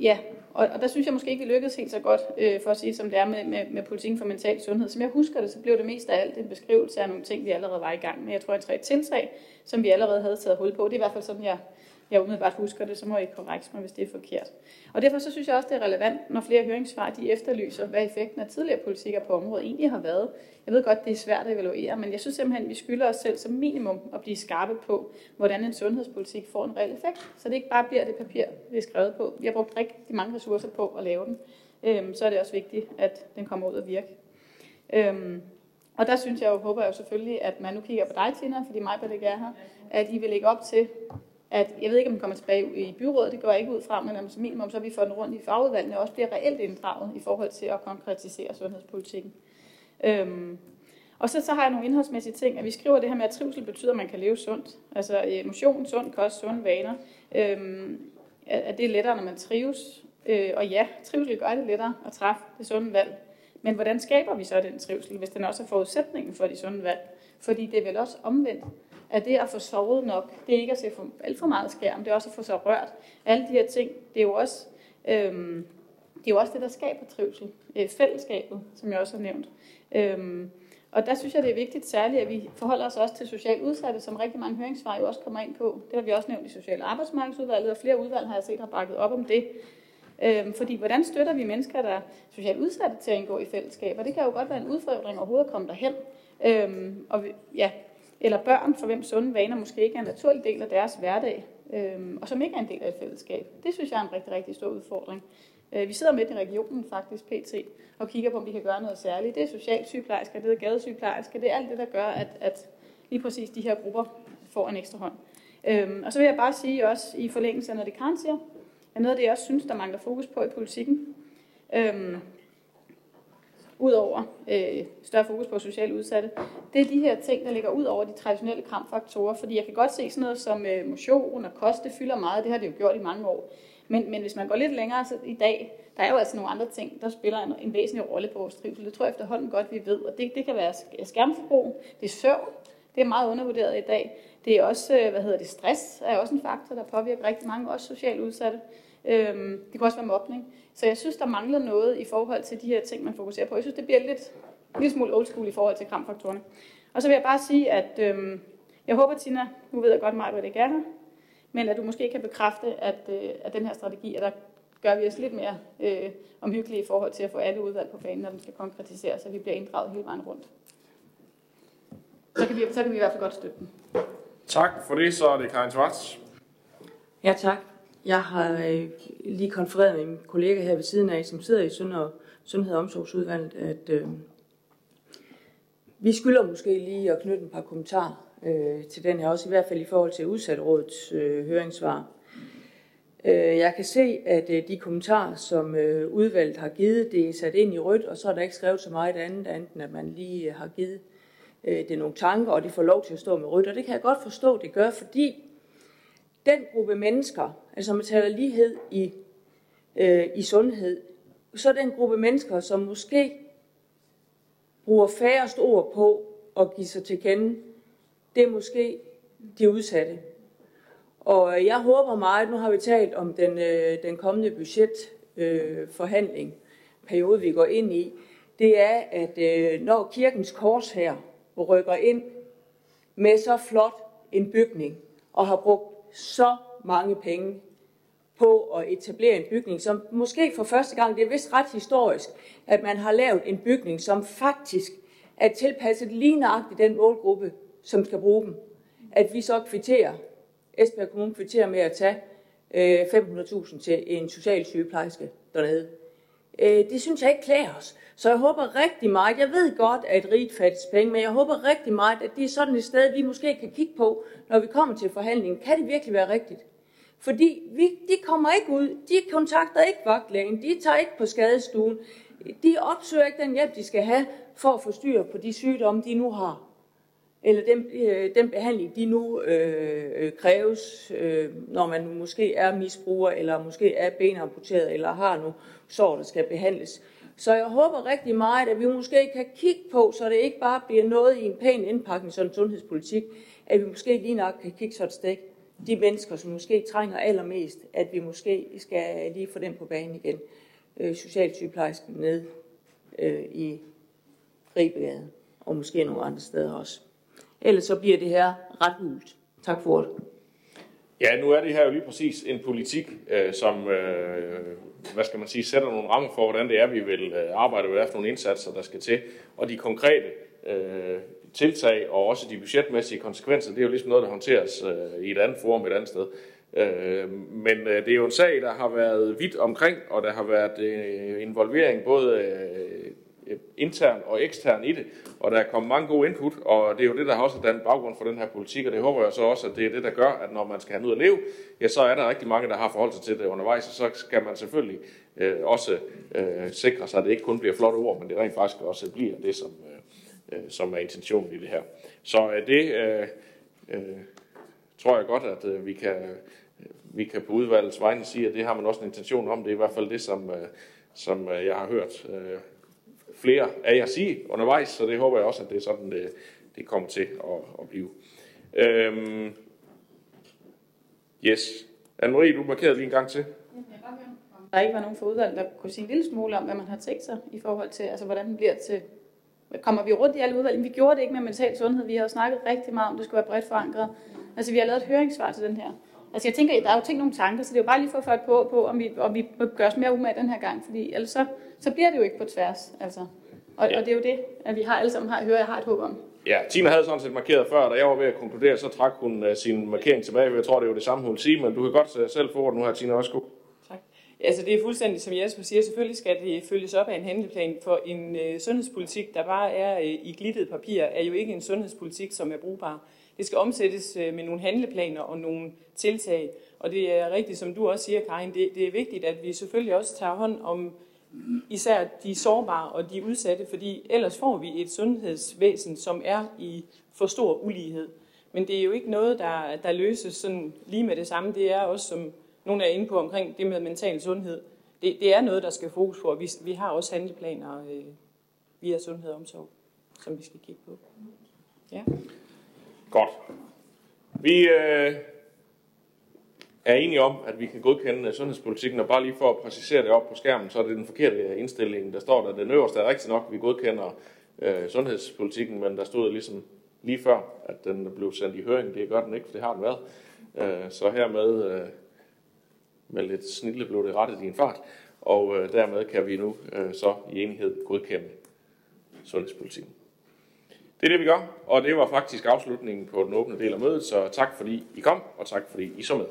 Ja, og, og der synes jeg måske ikke, vi lykkedes helt så godt, øh, for at sige, som det er med, med, med politikken for mental sundhed. Som jeg husker det, så blev det mest af alt en beskrivelse af nogle ting, vi allerede var i gang med. Jeg tror, at tre tiltag, som vi allerede havde taget hul på. Det er i hvert fald sådan, jeg, jeg umiddelbart husker det, så må I korrekte mig, hvis det er forkert. Og derfor så synes jeg også, det er relevant, når flere høringssvar de efterlyser, hvad effekten af tidligere politikker på området egentlig har været. Jeg ved godt, det er svært at evaluere, men jeg synes simpelthen, at vi skylder os selv som minimum at blive skarpe på, hvordan en sundhedspolitik får en reel effekt, så det ikke bare bliver det papir, vi er skrevet på. Vi har brugt rigtig mange ressourcer på at lave den. Øhm, så er det også vigtigt, at den kommer ud og virke. Øhm, og der synes jeg jo, håber jeg jo selvfølgelig, at man nu kigger på dig, Tina, fordi mig ikke er her, at I vil lægge op til, at jeg ved ikke, om den kommer tilbage i byrådet, det går jeg ikke ud fra, men altså, som minimum, så vi får den rundt i fagudvalgene og også bliver reelt inddraget i forhold til at konkretisere sundhedspolitikken. Øhm, og så, så har jeg nogle indholdsmæssige ting, at vi skriver det her med, at trivsel betyder, at man kan leve sundt. Altså emotion, sund kost, sunde vaner. Øhm, at det er lettere, når man trives. Øh, og ja, trivsel gør det lettere at træffe det sunde valg. Men hvordan skaber vi så den trivsel, hvis den også er forudsætningen for de sunde valg? Fordi det er vel også omvendt at det at få sovet nok, det er ikke at se for, alt for meget skærm, det er også at få sig rørt. Alle de her ting, det er jo også, øhm, det, er jo også det, der skaber trivsel. Øh, fællesskabet, som jeg også har nævnt. Øhm, og der synes jeg, det er vigtigt særligt, at vi forholder os også til socialt udsatte, som rigtig mange høringssvar jo også kommer ind på. Det har vi også nævnt i Social- Arbejdsmarkedsudvalget, og flere udvalg har jeg set har bakket op om det. Øhm, fordi hvordan støtter vi mennesker, der er socialt udsatte til at indgå i fællesskaber? Det kan jo godt være en udfordring overhovedet at komme derhen. Øhm, og vi, ja, eller børn, for hvem sunde vaner måske ikke er en naturlig del af deres hverdag, øh, og som ikke er en del af et fællesskab. Det synes jeg er en rigtig, rigtig stor udfordring. Øh, vi sidder med i regionen faktisk, PT, og kigger på, om vi kan gøre noget særligt. Det er socialsygeplejersker, det er gadesygeplejersker, det er alt det, der gør, at, at lige præcis de her grupper får en ekstra hånd. Øhm, og så vil jeg bare sige også i forlængelse af noget, det Karen siger, at noget af det, jeg også synes, der mangler fokus på i politikken, øhm, Udover øh, større fokus på socialt udsatte, det er de her ting, der ligger ud over de traditionelle kramfaktorer, fordi jeg kan godt se sådan noget som øh, motion og kost, det fylder meget, det har det jo gjort i mange år. Men, men hvis man går lidt længere så i dag, der er jo altså nogle andre ting, der spiller en, en væsentlig rolle på vores trivsel. Det tror jeg efterhånden godt, vi ved. Og det, det kan være skærmforbrug, det er søvn, det er meget undervurderet i dag. Det er også, øh, hvad hedder det, stress er også en faktor, der påvirker rigtig mange, også socialt udsatte. Øhm, det kan også være mobning. Så jeg synes, der mangler noget i forhold til de her ting, man fokuserer på. Jeg synes, det bliver lidt, en lille smule old school i forhold til kramfaktorerne. Og så vil jeg bare sige, at øhm, jeg håber, Tina, nu ved jeg godt meget, hvad det gerne men at du måske kan bekræfte, at, øh, at den her strategi, at der gør vi os lidt mere øh, omhyggelige i forhold til at få alle udvalg på banen, når den skal konkretiseres, så vi bliver inddraget hele vejen rundt. Så kan vi, så kan vi i hvert fald godt støtte den. Tak for det, så er det Karin Schwartz. Ja, tak. Jeg har øh, lige konfereret med min kollega her ved siden af, som sidder i Sundhed, Sundhed og Omsorgsudvalget, at øh, vi skylder måske lige at knytte et par kommentarer øh, til den her, også i hvert fald i forhold til udsatrådets øh, høringssvar. Øh, jeg kan se, at øh, de kommentarer, som øh, udvalget har givet, det er sat ind i rødt, og så er der ikke skrevet så meget andet, andet end at man lige øh, har givet øh, det nogle tanker, og de får lov til at stå med rødt. Og det kan jeg godt forstå, det gør, fordi den gruppe mennesker, altså man taler lighed i, øh, i sundhed, så er den gruppe mennesker, som måske bruger færrest ord på at give sig til kende, det er måske de udsatte. Og jeg håber meget, nu har vi talt om den, øh, den kommende budgetforhandling, øh, periode vi går ind i, det er, at øh, når kirkens kors her rykker ind med så flot en bygning, og har brugt så mange penge på at etablere en bygning, som måske for første gang, det er vist ret historisk, at man har lavet en bygning, som faktisk er tilpasset lige nøjagtigt den målgruppe, som skal bruge dem. At vi så kvitterer, Esbjerg Kommune kvitterer med at tage øh, 500.000 til en social sygeplejerske dernede. Øh, det synes jeg ikke klæder os. Så jeg håber rigtig meget, jeg ved godt, at rigt fattes penge, men jeg håber rigtig meget, at det er sådan et sted, vi måske kan kigge på, når vi kommer til forhandlingen. Kan det virkelig være rigtigt? Fordi vi, de kommer ikke ud, de kontakter ikke vagtlægen, de tager ikke på skadestuen, de opsøger ikke den hjælp, de skal have for at få styr på de sygdomme, de nu har. Eller den, øh, den behandling, de nu øh, øh kræves, øh, når man måske er misbruger, eller måske er benamputeret, eller har nu sår, der skal behandles. Så jeg håber rigtig meget, at vi måske kan kigge på, så det ikke bare bliver noget i en pæn indpakning som sundhedspolitik, at vi måske lige nok kan kigge så et stik de mennesker, som måske trænger allermest, at vi måske skal lige få dem på banen igen. Øh, socialsygeplejersken ned øh, i Ribegade, og måske nogle andre steder også. Ellers så bliver det her ret hult. Tak for det. Ja, nu er det her jo lige præcis en politik, øh, som, øh, hvad skal man sige, sætter nogle rammer for, hvordan det er, vi vil øh, arbejde, hvad er for nogle indsatser, der skal til. Og de konkrete øh, tiltag og også de budgetmæssige konsekvenser, det er jo ligesom noget, der håndteres øh, i et andet forum et andet sted. Øh, men øh, det er jo en sag, der har været vidt omkring, og der har været øh, involvering både øh, intern og ekstern i det, og der er kommet mange gode input, og det er jo det, der har også dannet baggrund for den her politik, og det håber jeg så også, at det er det, der gør, at når man skal have noget at leve, ja, så er der rigtig mange, der har forholdt sig til det undervejs, og så skal man selvfølgelig øh, også øh, sikre sig, at det ikke kun bliver flotte ord, men det rent faktisk også bliver det, som, øh, Øh, som er intentionen i det her. Så øh, det øh, øh, tror jeg godt, at øh, vi kan vi kan på udvalgets vegne sige, at det har man også en intention om. Det er i hvert fald det, som, øh, som øh, jeg har hørt øh, flere af jer sige undervejs, så det håber jeg også, at det er sådan, det, det kommer til at, at blive. Øhm, yes. Anne-Marie, du markerede lige en gang til. Der ikke var nogen for udvalget, der kunne sige en lille smule om, hvad man har tænkt sig i forhold til, altså hvordan det bliver til, kommer vi rundt i alle udvalg? Vi gjorde det ikke med mental sundhed. Vi har jo snakket rigtig meget om, at det skulle være bredt forankret. Altså, vi har lavet et høringssvar til den her. Altså, jeg tænker, der er jo tænkt nogle tanker, så det er jo bare lige for at få på, på om, vi, om vi gør os mere umage den her gang, fordi ellers så, så bliver det jo ikke på tværs. Altså. Og, ja. og det er jo det, at vi har alle sammen har, hører, jeg har et håb om. Ja, Tina havde sådan set markeret før, da jeg var ved at konkludere, så trak hun uh, sin markering tilbage, jeg tror, det var det samme, hun ville sige, men du kan godt uh, selv få ordet nu her, Tina, også Tak. Altså det er fuldstændig, som Jesper siger, selvfølgelig skal det følges op af en handleplan, for en øh, sundhedspolitik, der bare er øh, i glittet papir, er jo ikke en sundhedspolitik, som er brugbar. Det skal omsættes øh, med nogle handleplaner og nogle tiltag, og det er rigtigt, som du også siger, Karin, det, det er vigtigt, at vi selvfølgelig også tager hånd om især de sårbare og de udsatte, fordi ellers får vi et sundhedsvæsen, som er i for stor ulighed. Men det er jo ikke noget, der, der løses sådan lige med det samme. Det er også, som nogle er inde på omkring det med mental sundhed. Det, det er noget, der skal fokus på, og vi, vi har også handleplaner øh, via sundhed og omsorg, som vi skal kigge på. Ja. Godt. Vi øh, er enige om, at vi kan godkende øh, sundhedspolitikken, og bare lige for at præcisere det op på skærmen, så er det den forkerte øh, indstilling. Der står der, den øverste er rigtigt nok, at vi godkender øh, sundhedspolitikken, men der stod ligesom lige før, at den blev sendt i høring. Det gør den ikke, for det har den været. Øh, så hermed øh, med lidt snille blev det rettet i en fart, og øh, dermed kan vi nu øh, så i enighed godkende sundhedspolitikken. Det er det, vi gør, og det var faktisk afslutningen på den åbne del af mødet, så tak fordi I kom, og tak fordi I så med.